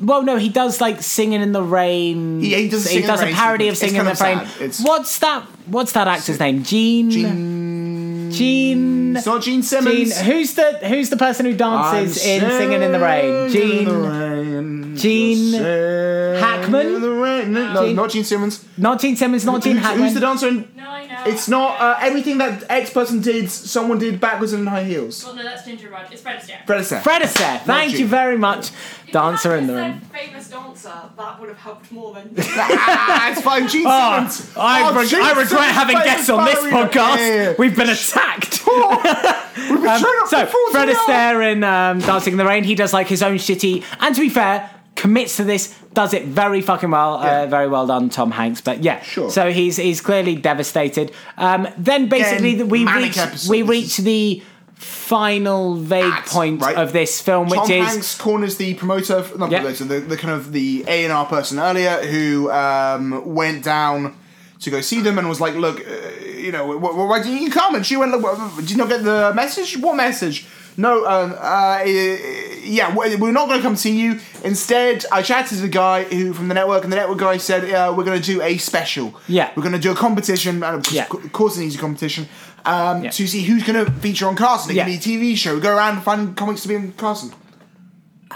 Well, no, he does like singing in the rain. He- he does he in does the a Rain parody of sequence. singing in the kind rain. sad. It's- What's that? What's that actor's name? Gene. Gene. Gene. It's not Gene Gene. Simmons. Who's the Who's the person who dances in Singing in the Rain? Gene. Gene Hackman? In the rain. No, no, Gene- not Gene Simmons. Not Gene Simmons. Not Gene who's, Hackman. who's the dancer? In, No, I know. it's not uh, everything that X person did. Someone did backwards and in high heels. Well, no, that's Ginger Rogers. It's Fred Astaire. Fred Astaire. Fred Astaire. Thank you very much. Dancer in the If you Rain. had just said famous dancer, that would have helped more than. ah, it's fine. Gene Oh, Simmons. I, Oh, reg- Gene I regret Simmons having guests on this ballerina. podcast. Yeah, yeah, yeah. We've been attacked. We've been Um, so Fred hours. Astaire in um, Dancing in the Rain, he does like his own shitty, and to be fair, commits to this, does it very fucking well. Yeah. Uh, very well done, Tom Hanks. But yeah, Sure. so he's he's clearly devastated. Um, then basically Again, we reach episode. we reach the final vague Act, point right. of this film, which Tom is Hanks corners the promoter, not Yeah. promoter, the, the kind of the A and R person earlier who um, went down to go see them and was like, "Look, uh, you know, wh- wh- why didn't you come?" And she went, "Look, did you not get the message? What message?" No, um, uh, yeah, we- we're not going to come see you. Instead, I chatted to the guy who from the network, and the network guy said, uh, "We're going to do a special. Yeah. we're going to do a competition, and of course, Yeah. of course, it needs a competition um, Yeah. to see who's going to feature on Carson. It Yeah. can be a TV show. Go around and find comics to be in Carson."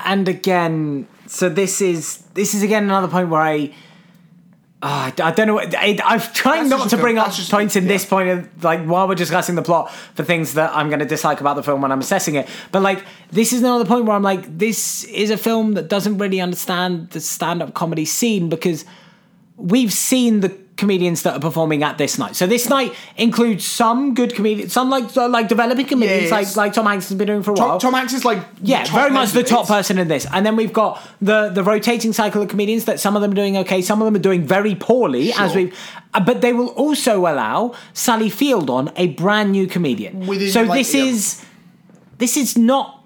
and again, so this is this is again another point where I. ah, I don't know. what- I, I'm trying That's not to bring up points in yeah. this point, of, like while we're discussing the plot, for things that I'm going to dislike about the film when I'm assessing it. But like, this is another point where I'm like, this is a film that doesn't really understand the stand-up comedy scene because we've seen the comedians that are performing at this night. So this night includes some good comedians, some like like developing comedians, yes. like like Tom Hanks has been doing for a while. Tom, Hanks is like Yeah, very much the top person in this. And then we've got the the rotating cycle of comedians that some of them are doing okay, some of them are doing very poorly, as we uh, but they will also allow Sally Field on a brand new comedian. Within, so like, this yeah. is this is not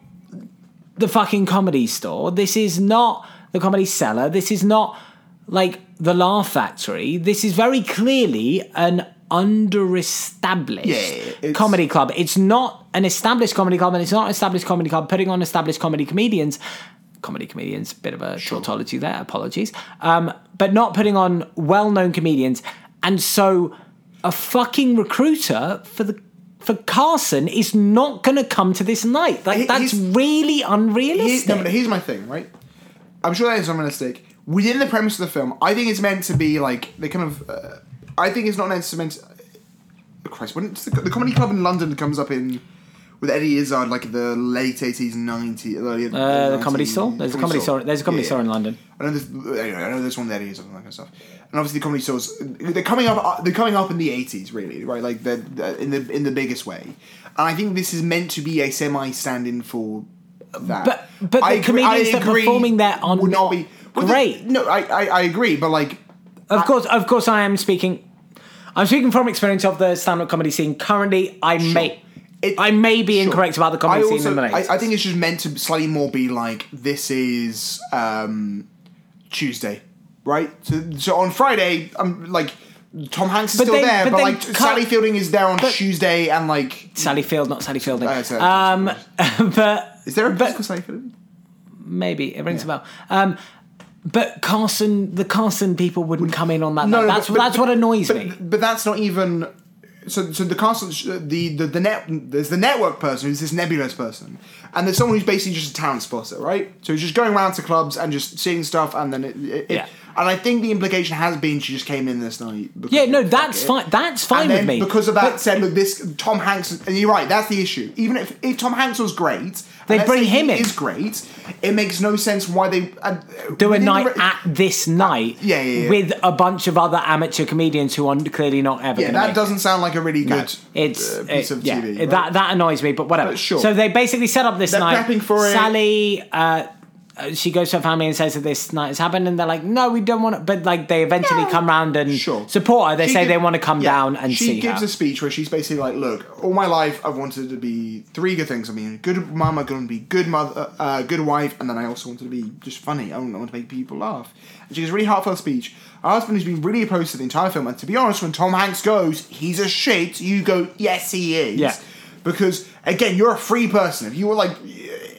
the fucking comedy store. This is not the comedy cellar. This is not like the Laugh Factory. This is very clearly an under-established Yeah, comedy club. It's not an established comedy club, and it's not an established comedy club putting on established comedy comedians. Comedy comedians, bit of a tautology there. Apologies, um, but not putting on well-known comedians, and so a fucking recruiter for the for Carson is not going to come to this night. Like He- that's he's- really unrealistic. no, but here's my thing, right? I'm sure that is unrealistic. Within the premise of the film, I think it's meant to be like they kind of. Uh, I think it's not necessarily meant. To, uh, Christ, when it's the, the comedy club in London comes up in with Eddie Izzard, like the late eighties, nineties, early. uh, the comedy store. There's a comedy store. There's a comedy Yeah. store in London. I know there's anyway, I know there's one with Eddie Izzard and that kind of stuff. And obviously, the comedy stores they're coming up. They're coming up in the eighties, really, right? Like they're, they're in the in the biggest way. And I think this is meant to be a semi stand-in for that. But- but the I agree- comedians I that performing there are would not be well, the- great. no, I, I I agree, but like Of course, of course, I am speaking. I'm speaking from experience of the stand-up comedy scene. Currently, I may, It- I may be Sure. incorrect about the comedy I scene in the I, I think it's just meant to slightly more be like this is um, Tuesday, right? So, so on Friday, I'm like Tom Hanks is But still there, but but, like Sally Fielding is there on Tuesday, and like Sally Field, not Sally Fielding. Uh, sorry, um, but is there a but- Sally Fielding? maybe it rings a bell. Um, but Carson, the Carson people wouldn't come in on that. No, that's but- but- that's what annoys but, me. But that's not even. So, so the Carson, the, the the net, there's the network person who's this nebulous person, and there's someone who's basically just a talent spotter, right? So he's just going around to clubs and just seeing stuff, and then it, it, Yeah. it and I think the implication has been she just came in this night. because, Yeah, no, that's it. fine. That's fine and then with me. because of that But said, look, this Tom Hanks, and you're right, that's the issue. Even if, if Tom Hanks was great, They'd bring him in. Is great. It makes no sense why they uh, do a night re- at this night yeah, yeah, yeah. with a bunch of other amateur comedians who are clearly not ever Yeah, that doesn't sound like a really good It's uh, piece it- of yeah, TV. right? that that annoys me, but whatever. But sure. So they basically set up this They're night. prepping for it. Sally, uh, uh, she goes to her family and says that this night has happened, and they're like, "No, we don't want to." But like, they eventually come round and Sure. support her. They She say give- they want to come yeah, down and she see She gives her. a speech where she's basically like, "Look, all my life I've wanted to be three good things. I mean, good mum, I want to be good mother, uh, good wife, and then I also wanted to be just funny. I want, I want to make people laugh." And she gives a really heartfelt speech. Her husband has been really opposed to the entire film, and to be honest, when Tom Hanks goes, "He's a shit," you go, "Yes, he is." Yeah. Because again, you're a free person. If you were like,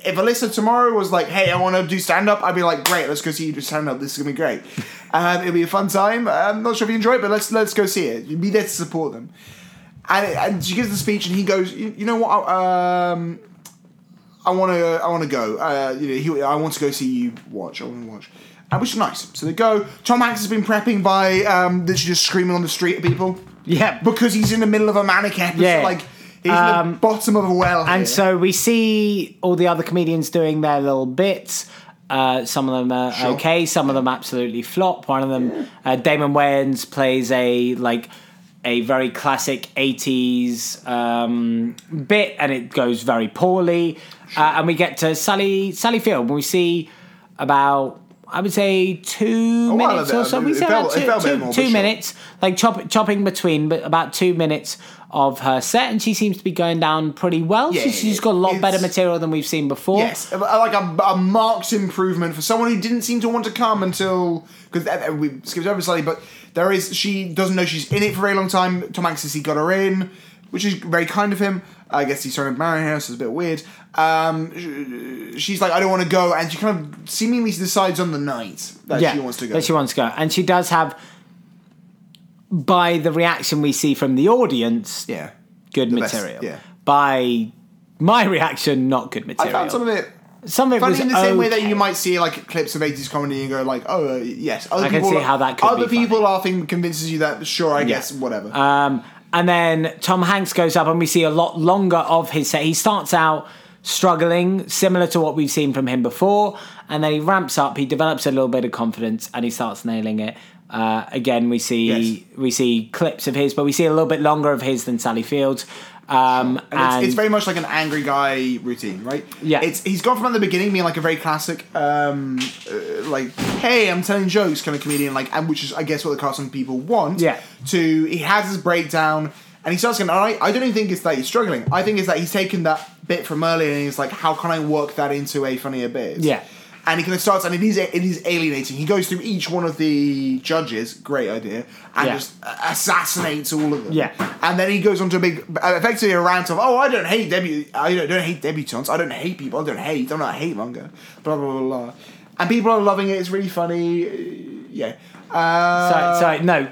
if Alyssa tomorrow was like, "Hey, I want to do stand up," I'd be like, "Great, let's go see you do stand up. This is gonna be great. Um, it'll be a fun time. I'm not sure if you enjoy it, but let's let's go see it. You'd be there to support them." And, and she gives the speech, and he goes, "You, you know what? Um, I want to I want to go. Uh, you know, he, I want to go see you watch. I want to watch." And which is nice. So they go. Tom Hanks has been prepping by um, literally just screaming on the street at people yeah, because he's in the middle of a manic episode. Yeah. Like he's in the bottom of a well. and here. so we see all the other comedians doing their little bits. Uh, some of them are Sure. okay, some of them absolutely flop. One of them, uh, Damon Wayans, plays a like a very classic '80s um, bit, and it goes very poorly. Uh, and we get to Sally Sally Field, and we see about. I would say two A minutes or so. We said felt- about two, felt a bit two- more, but two sure. minutes, like chop, chopping between, but about two minutes of her set, and she seems to be going down pretty well. Yeah, she's, she's got a lot better material than we've seen before. Yes, uh, uh, like a, a marked improvement for someone who didn't seem to want to come until because we skipped over slightly, but there is she doesn't know she's in it for a very long time. Tom Hanks says he got her in, which is very kind of him. I guess he's trying to marry her, so it's a bit weird. Um, she's like, I don't want to go, and she kind of seemingly decides on the night that yeah, she wants to go. That she wants to go, and she does have. By the reaction we see from the audience, yeah, good The best, material. yeah. By my reaction, not good material. I found some of it. some of it Funny was in the same way that you might see like clips of 80s comedy and go like, oh uh, yes, other I can people, see how that could other people laughing convinces you that sure, I guess whatever. Um, and then Tom Hanks goes up, and we see a lot longer of his set. He starts out struggling, similar to what we've seen from him before, and then he ramps up. He develops a little bit of confidence, and he starts nailing it. Uh, again, we see Yes. we see clips of his, but we see a little bit longer of his than Sally Fields. Um, and it's, it's very much like an angry guy routine, right? Yeah. It's he's gone from the beginning being like a very classic, um, uh, like hey, I'm telling jokes kind of comedian, like and which is I guess what the casting people want. Yeah. To he has his breakdown and he starts going. I I don't even think it's that he's struggling. I think it's that he's taken that bit from earlier and he's like, how can I work that into a funnier bit? Yeah. And he kind of starts, and it is it is alienating. He goes through each one of the judges, great idea, and Yeah. just assassinates all of them. Yeah. And then he goes on to a big, effectively a rant of, oh, I don't hate debu, I don't, don't hate debutantes. I don't hate people. I don't hate. I'm not a hate monger. Blah blah blah blah. And people are loving it. It's really funny. Uh, Yeah. Uh, sorry, sorry, no.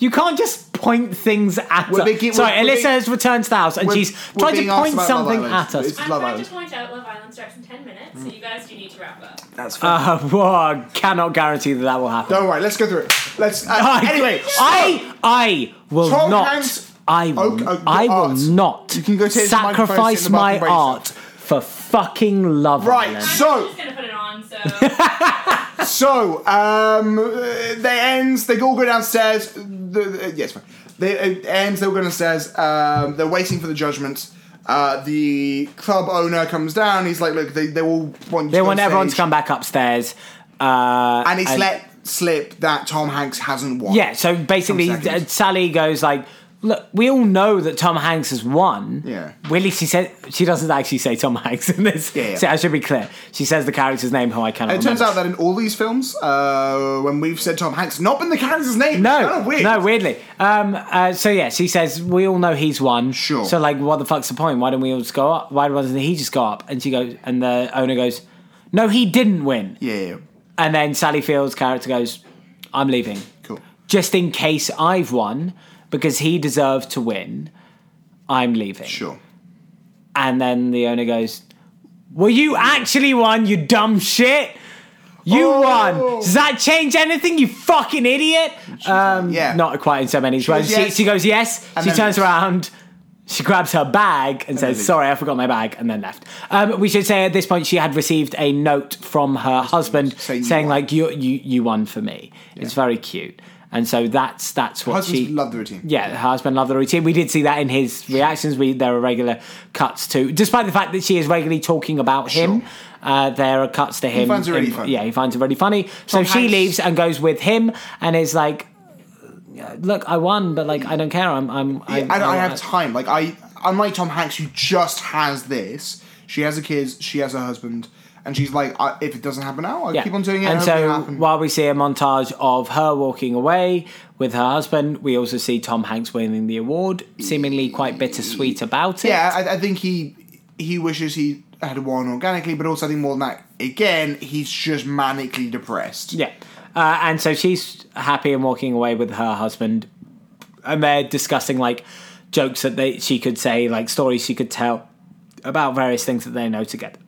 You can't just point things at We're us. making- Sorry, we're- we're Alyssa being- has returned to the house and we're- she's we're trying to point about Love something at us. It's- I'm Love trying Island. to point out Love Island starts in 10 minutes, so you guys do need to wrap up. That's fine. Uh, well, I cannot guarantee that that will happen. don't worry. Let's go through it. Let's. Uh, I- anyway, I I will Tom not. Hanks- I will, Oh, oh, I will art. not You can go take the microphone, sacrifice in the my bathroom by art for fucking Love Right, Island. So- I'm just gonna put it on, so. So, um, they ends. They all go downstairs. The, the, yes, fine. They it ends. They all go downstairs. Um, they're waiting for the judgment. Uh, the club owner comes down. He's like, "Look, they, they all want you They want on everyone to come back upstairs. Uh, and it's let slip that Tom Hanks hasn't won. Yeah, so basically, uh, Sally goes like, "Look, we all know that Tom Hanks has won." Yeah. Really, she said she doesn't actually say Tom Hanks in this. Yeah, yeah. So I should be clear. She says the character's name, who I cannot. And it turns out that in all these films, uh, when we've said Tom Hanks, not been the character's name. No, kind of weird. no, weirdly. Um, uh, so yeah, she says we all know he's won. Sure. So like, what the fuck's the point? Why don't we all just go up? Why doesn't he just go up? And she goes, and the owner goes, "No, he didn't win." Yeah, yeah, And then Sally Field's character goes, "I'm leaving, cool. just in case I've won because he deserved to win. I'm leaving." Sure. And then the owner goes, Well, you actually won, you dumb shit. You Oh. won. Does that change anything, you fucking idiot? Um, Yeah. Not quite in so many words. goes, She, "Yes." she goes, Yes. And she then turns around. She grabs her bag and says, leaves. Sorry, I forgot my bag, and then left. Um, we should say at this point she had received a note from her husband Saying saying, you won. like, you, you, you won for me. It's very cute. And so that's that's what Husbands she love the routine. yeah, her husband loved the routine. We did see that in his reactions. We there are regular cuts to, despite the fact that she is regularly talking about him. Uh, there are cuts to him. finds it really in- funny. Yeah, he finds it really funny. so Tom she Hanks- leaves and goes with him, and is like, "Look, I won, but like I don't care. I'm I'm I, I, I have time. Like I, unlike Tom Hanks, who just has this. She has a kid. She has a husband, and she's like, I, if it doesn't happen now, i'll keep on doing it. And so while we see a montage of her walking away with her husband, we also see Tom Hanks winning the award, seemingly quite bittersweet about it. yeah, I, I think he he wishes he had won organically, but also I think more than that. Again, he's just manically depressed. Yeah. Uh, and so she's happy and walking away with her husband, and they're discussing like jokes that they she could say, like stories she could tell about various things that they know together.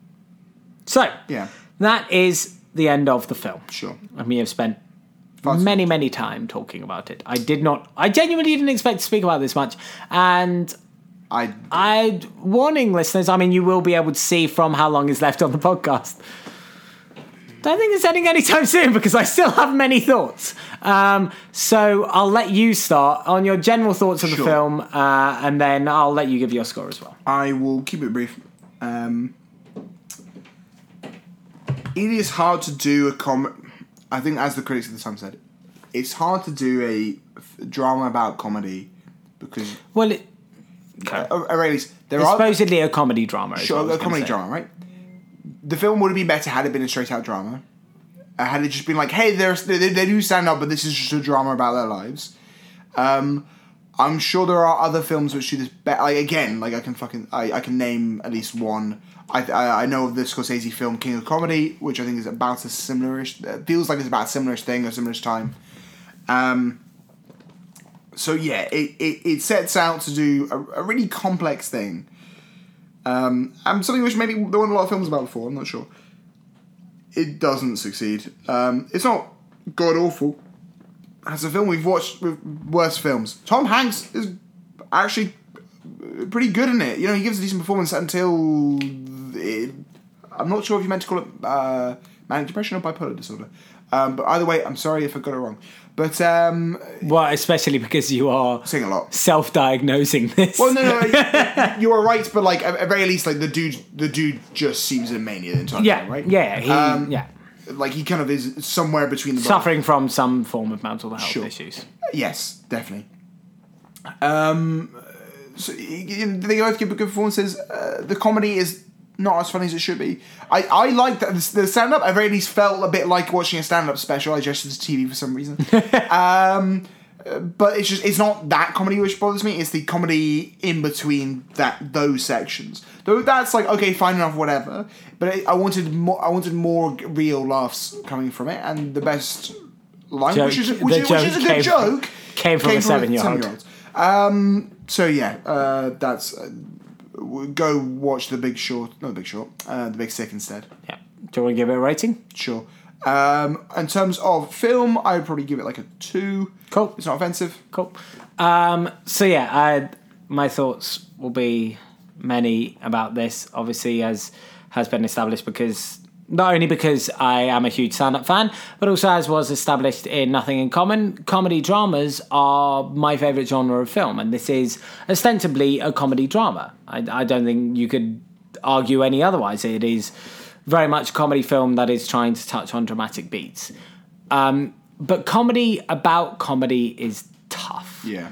So Yeah. that is the end of the film. Sure. And we have spent Far too many, many time talking about it. I did not. I genuinely didn't expect to speak about this much, and I I warning listeners. I mean, you will be able to see from how long is left on the podcast. Don't think it's ending anytime soon because I still have many thoughts. Um, so I'll let you start on your general thoughts of the Sure. film, uh, and then I'll let you give your score as well. I will keep it brief. Um, it is hard to do a com. I think, as the critics at the time said, it's hard to do a f- drama about comedy because, Well, it, uh, or at least, there it's are supposedly a comedy drama. is what I sure was a gonna comedy say. drama, right? The film would have been better had it been a straight out drama. Uh, had it just been like, hey, there's they, they do stand up, but this is just a drama about their lives. Um, I'm sure there are other films which do this better. Like again, like I can fucking I, I can name at least one. I, I I know of the Scorsese film King of Comedy, which I think is about a similarish. Uh, feels like it's about a similarish thing, a similarish time. Um. So yeah, it, it, it sets out to do a, a really complex thing. Um, and something which maybe there weren't a lot of films about before. I'm not sure. it doesn't succeed. Um, it's not god awful. As a film we've watched worse films, Tom Hanks is actually pretty good in it. You know, he gives a decent performance until it, I'm not sure if you meant to call it uh, manic depression or bipolar disorder. Um, but either way, I'm sorry if I got it wrong. But um, Well, especially because you are saying a lot. self-diagnosing this. Well, no, no, no you are right, but like at very least, like the dude, the dude just seems a mania the entire yeah, time, right? yeah, he, Um, yeah, Like he kind of is somewhere between the suffering from some form of mental health Sure. issues. Yes, definitely. Um, so they both give good performances. Uh, the comedy is not as funny as it should be. I, I like that the, stand up. I very least felt a bit like watching a stand up special. I adjusted to TV for some reason. um, but it's just it's not that comedy which bothers me. It's the comedy in between that those sections. Though that's like okay, fine enough, whatever. But I, I wanted more. I wanted more real laughs coming from it, and the best line, Joke- which is which, is, which is a came good from- joke, came from a seven-year-old. Um, so yeah, uh, that's uh, go watch the Big Short. No, the Big Short. Uh, the Big Sick instead. Yeah. Do you want to give it a rating? Sure. Um, in terms of film, I would probably give it like a two. Cool. It's not offensive. Cool. Um, so yeah, I, my thoughts will be many about this. Obviously, as has been established, because not only because I am a huge stand-up fan, but also as was established in Nothing in Common, comedy dramas are my favorite genre of film, and this is ostensibly a comedy drama. I, I don't think you could argue any otherwise. It is very much a comedy film that is trying to touch on dramatic beats. Um, but comedy about comedy is tough Yeah.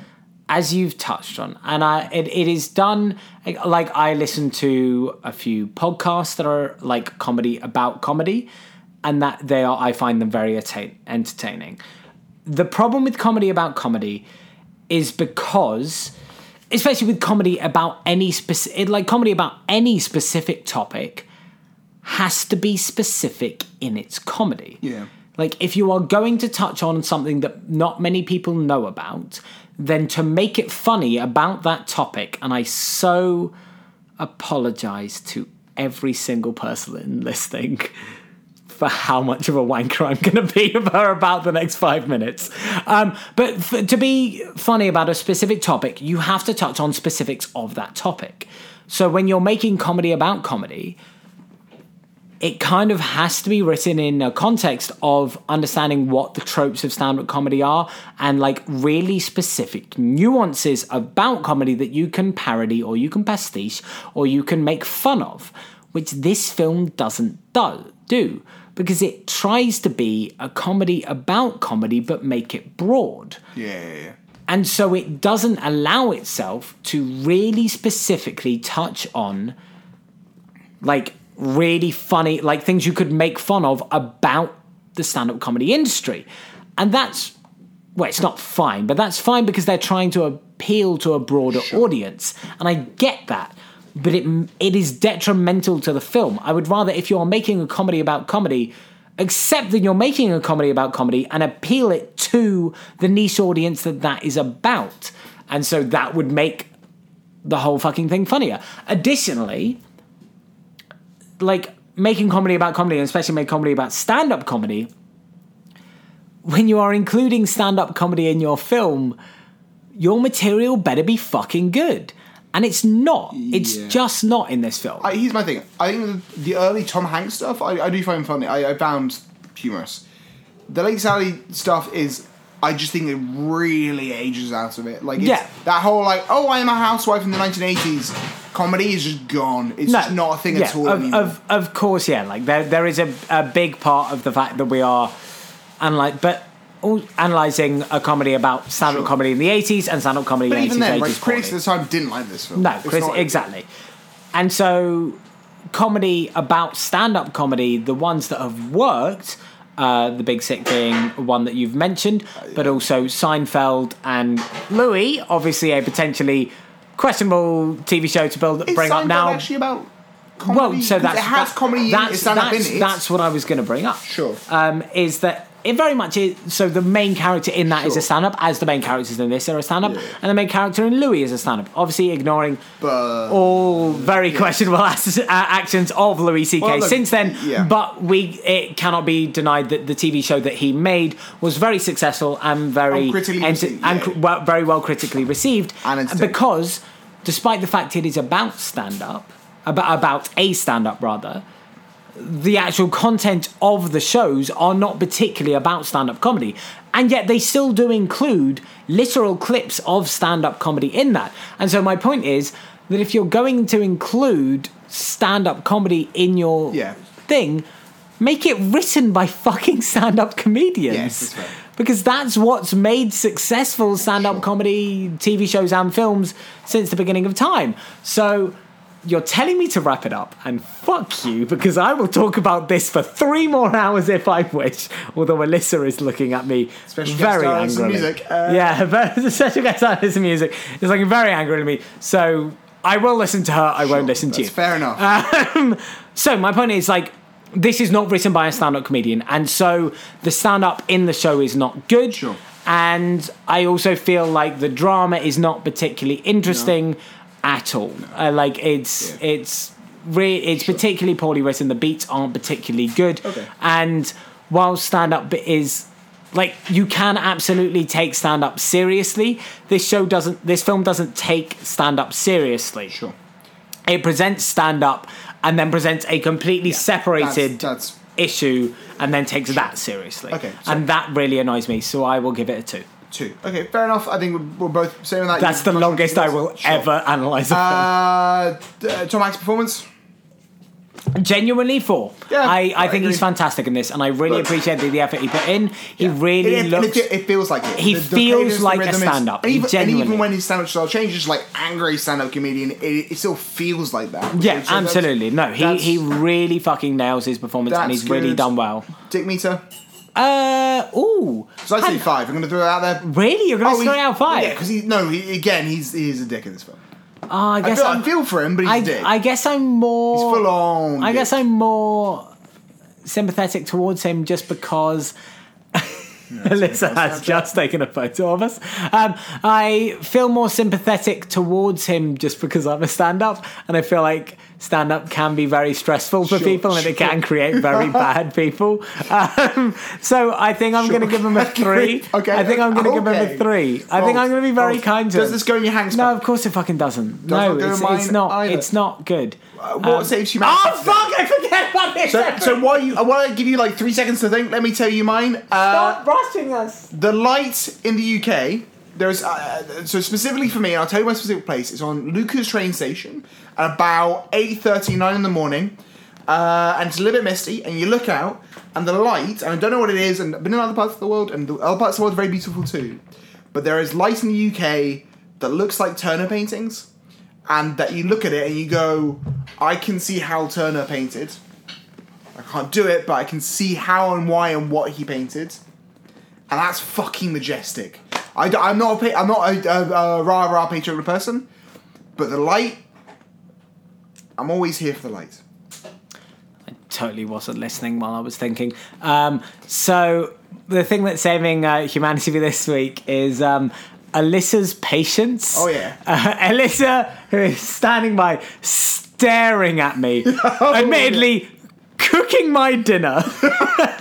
As you've touched on, and I it, it is done like I listen to a few podcasts that are like comedy about comedy, and that they are I find them very atta- entertaining. The problem with comedy about comedy is because, especially with comedy about any specific, like comedy about any specific topic, has to be specific in its comedy. Yeah. Like, if you are going to touch on something that not many people know about, then to make it funny about that topic, and I so apologize to every single person in listening for how much of a wanker I'm going to be about the next five minutes. Um, but f- to be funny about a specific topic, you have to touch on specifics of that topic. So when you're making comedy about comedy, it kind of has to be written in a context of understanding what the tropes of stand-up comedy are and like really specific nuances about comedy that you can parody or you can pastiche or you can make fun of which this film doesn't do, do because it tries to be a comedy about comedy but make it broad yeah. and so it doesn't allow itself to really specifically touch on like really funny, like things you could make fun of about the stand up comedy industry. And that's, well, it's not fine, but that's fine because they're trying to appeal to a broader audience. And I get that. But it, it is detrimental to the film. I would rather, if you're making a comedy about comedy, accept that you're making a comedy about comedy and appeal it to the niche audience that that is about. And so that would make the whole fucking thing funnier. Additionally, like making comedy about comedy, and especially make comedy about stand up comedy, when you are including stand up comedy in your film, your material better be fucking good. And it's not. It's Yeah. just not in this film. I, here's my thing. I think the, the early Tom Hanks stuff, I, I do find funny. I, I found humorous. The late Sally stuff is, I just think it really ages out of it. Like, it's, Yeah. that whole like, oh, I am a housewife in the 1980s. Comedy is just gone. It's just not a thing yeah, at all Of, of, of course, yeah. Like there, there is a, a big part of the fact that we are, analyze, but all, analyzing a comedy about stand-up Sure. comedy in the eighties and stand-up comedy but in the even eighties, then, like, critics at the time didn't like this film. No, Chris, not- exactly. And so, comedy about stand up comedy, the ones that have worked, uh, the Big Sick being one that you've mentioned, but also Seinfeld and Louie, obviously a potentially questionable TV show to build Is bring up now. actually about comedy? well, so that's it has that- comedy in that's, in that's, it. that's what I was going to bring up. Sure. Um, is that it very much is. So the main character in that is Sure. a stand-up, as the main characters in this are a stand-up, Yeah. and the main character in Louie is a stand-up. Obviously, ignoring But- all very questionable as- uh, actions of Louis C.K. Well, look, since then. yeah. But we, it cannot be denied that the TV show that he made was very successful and very And critically enter- received, and cr- well, very well critically received. Because, despite the fact it is about stand-up, about about a stand-up rather the actual content of the shows are not particularly about stand-up comedy and yet they still do include literal clips of stand-up comedy in that and so my point is that if you're going to include stand-up comedy in your Yeah. thing make it written by fucking stand-up comedians Yes. Because that's what's made successful stand-up comedy TV shows and films since the beginning of time so you're telling me to wrap it up, and fuck you, because I will talk about this for three more hours if I wish. Although Alyssa is looking at me Special very star and some angrily. music, uh, yeah, very, special guest star and music is looking very angry at me. So I will listen to her. I won't listen to That's you. fair enough. Um, so my point is like this is not written by a stand-up comedian, and so the stand-up in the show is not good. Sure. And I also feel like the drama is not particularly interesting at all. Uh, like it's Yeah. it's re- it's particularly poorly written. The beats aren't particularly good. Okay. And while stand-up is like you can absolutely take stand-up seriously, this show doesn't. This film doesn't take stand-up seriously sure. it presents stand up and then presents a completely separated That's, that's issue and then takes that seriously. Okay, so- and that really annoys me, so I will give it a two. two. Okay, fair enough. I think we're, we're both saying that. That's the longest I will Sure. ever analyze a Uh, uh, Tom Hanks' performance. Genuinely four. Yeah, I, I I think he's fantastic in this, and I really Look. appreciate the, the effort he put in. He really it, it- looks. It, it feels like it. He feels the like a stand-up. And even, and even when his stand-up style changes, like angry stand-up comedian, it, it still feels like that. yeah, So absolutely. No, he, he really fucking nails his performance, and he's really done well. Dick meter. Uh, ooh. So I say five. I'm going to throw it out there. Really? You're going to he- throw it out five? Yeah, because he no, he, again, he's he's a dick in this film. Oh, I I guess feel, I'm- I feel for him, but he's I, dick. I guess I'm more. he's full on. I guess. I'm more sympathetic towards him just because. Alyssa has just taken a photo of us. Um, I feel more sympathetic towards him just because I'm a stand up, and I feel like stand up can be very stressful for Sure, people and it can create very bad people. Um, so I think I'm going to give him a three. Okay, I think I'm going to give him a three. I think I'm going to be very kind to Does him. this go in your hands? No, of course it fucking doesn't. not no, it's, it's not. either. It's not good. Uh, what saves humanity? Oh fuck! I forget about this. So, so while you, I want to give you like three seconds to think. Let me tell you mine. Uh, Stop rushing us. the light in the UK. There's uh, so specifically for me, and I'll tell you my specific place. It's on Lucas train station at about eight thirty nine in the morning, uh, and it's a little bit misty. And you look out, and the light, and I don't know what it is, and I've been in other parts of the world, and the other parts of the world are very beautiful too. But there is light in the UK that looks like Turner paintings, and that you look at it and you go, I can see how Turner painted. I can't do it, but I can see how and why and what he painted and that's fucking majestic. I, am not a, I'm not a, a, a rah rah patriotic person, but the light, I'm always here for the light. I totally wasn't listening while I was thinking. Um, so the thing that's saving uh, humanity for this week is um, Alyssa's patience. Oh, yeah. uh, Alyssa, who is standing by, staring at me, Oh, admittedly cooking my dinner.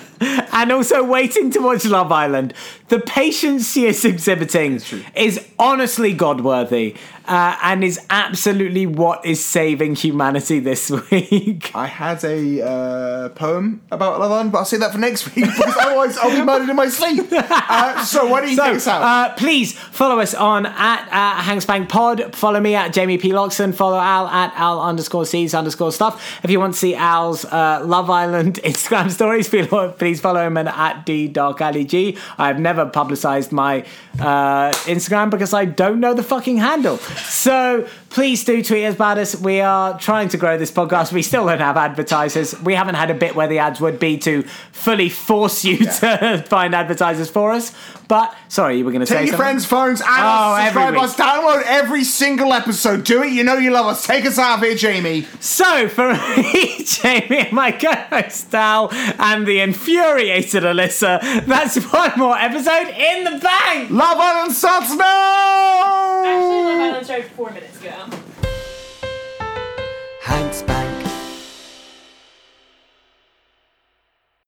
And also waiting to watch Love Island. The patience she is exhibiting is honestly God worthy uh, and is absolutely what is saving humanity this week. I had a uh, poem about Love Island, but I'll say that for next week because otherwise I'll be murdered in my sleep. Uh, so why don't you take us out? uh, please follow us on at uh, Hangspank Pod. Follow me at Jamie P. Loxon. Follow Al at Al underscore C's underscore stuff. If you want to see Al's uh, Love Island Instagram stories, please follow him at D Dark Alley G. I've never publicized my uh, Instagram because I don't know the fucking handle. So Please do tweet us about us. We are trying to grow this podcast. We still don't have advertisers. We haven't had a bit where the ads would be to fully force you to find advertisers for us. But sorry, you were going to say Take your something? friends' phones and Oh, every subscribe us, download every single episode. Do it. You know you love us. Take us out of here, Jamie. So, for me, Jamie, and my co host Dal, and the infuriated Alyssa, that's one more episode in the bank! Love Island sucks now. Actually, Love Island started four minutes ago. Hank's.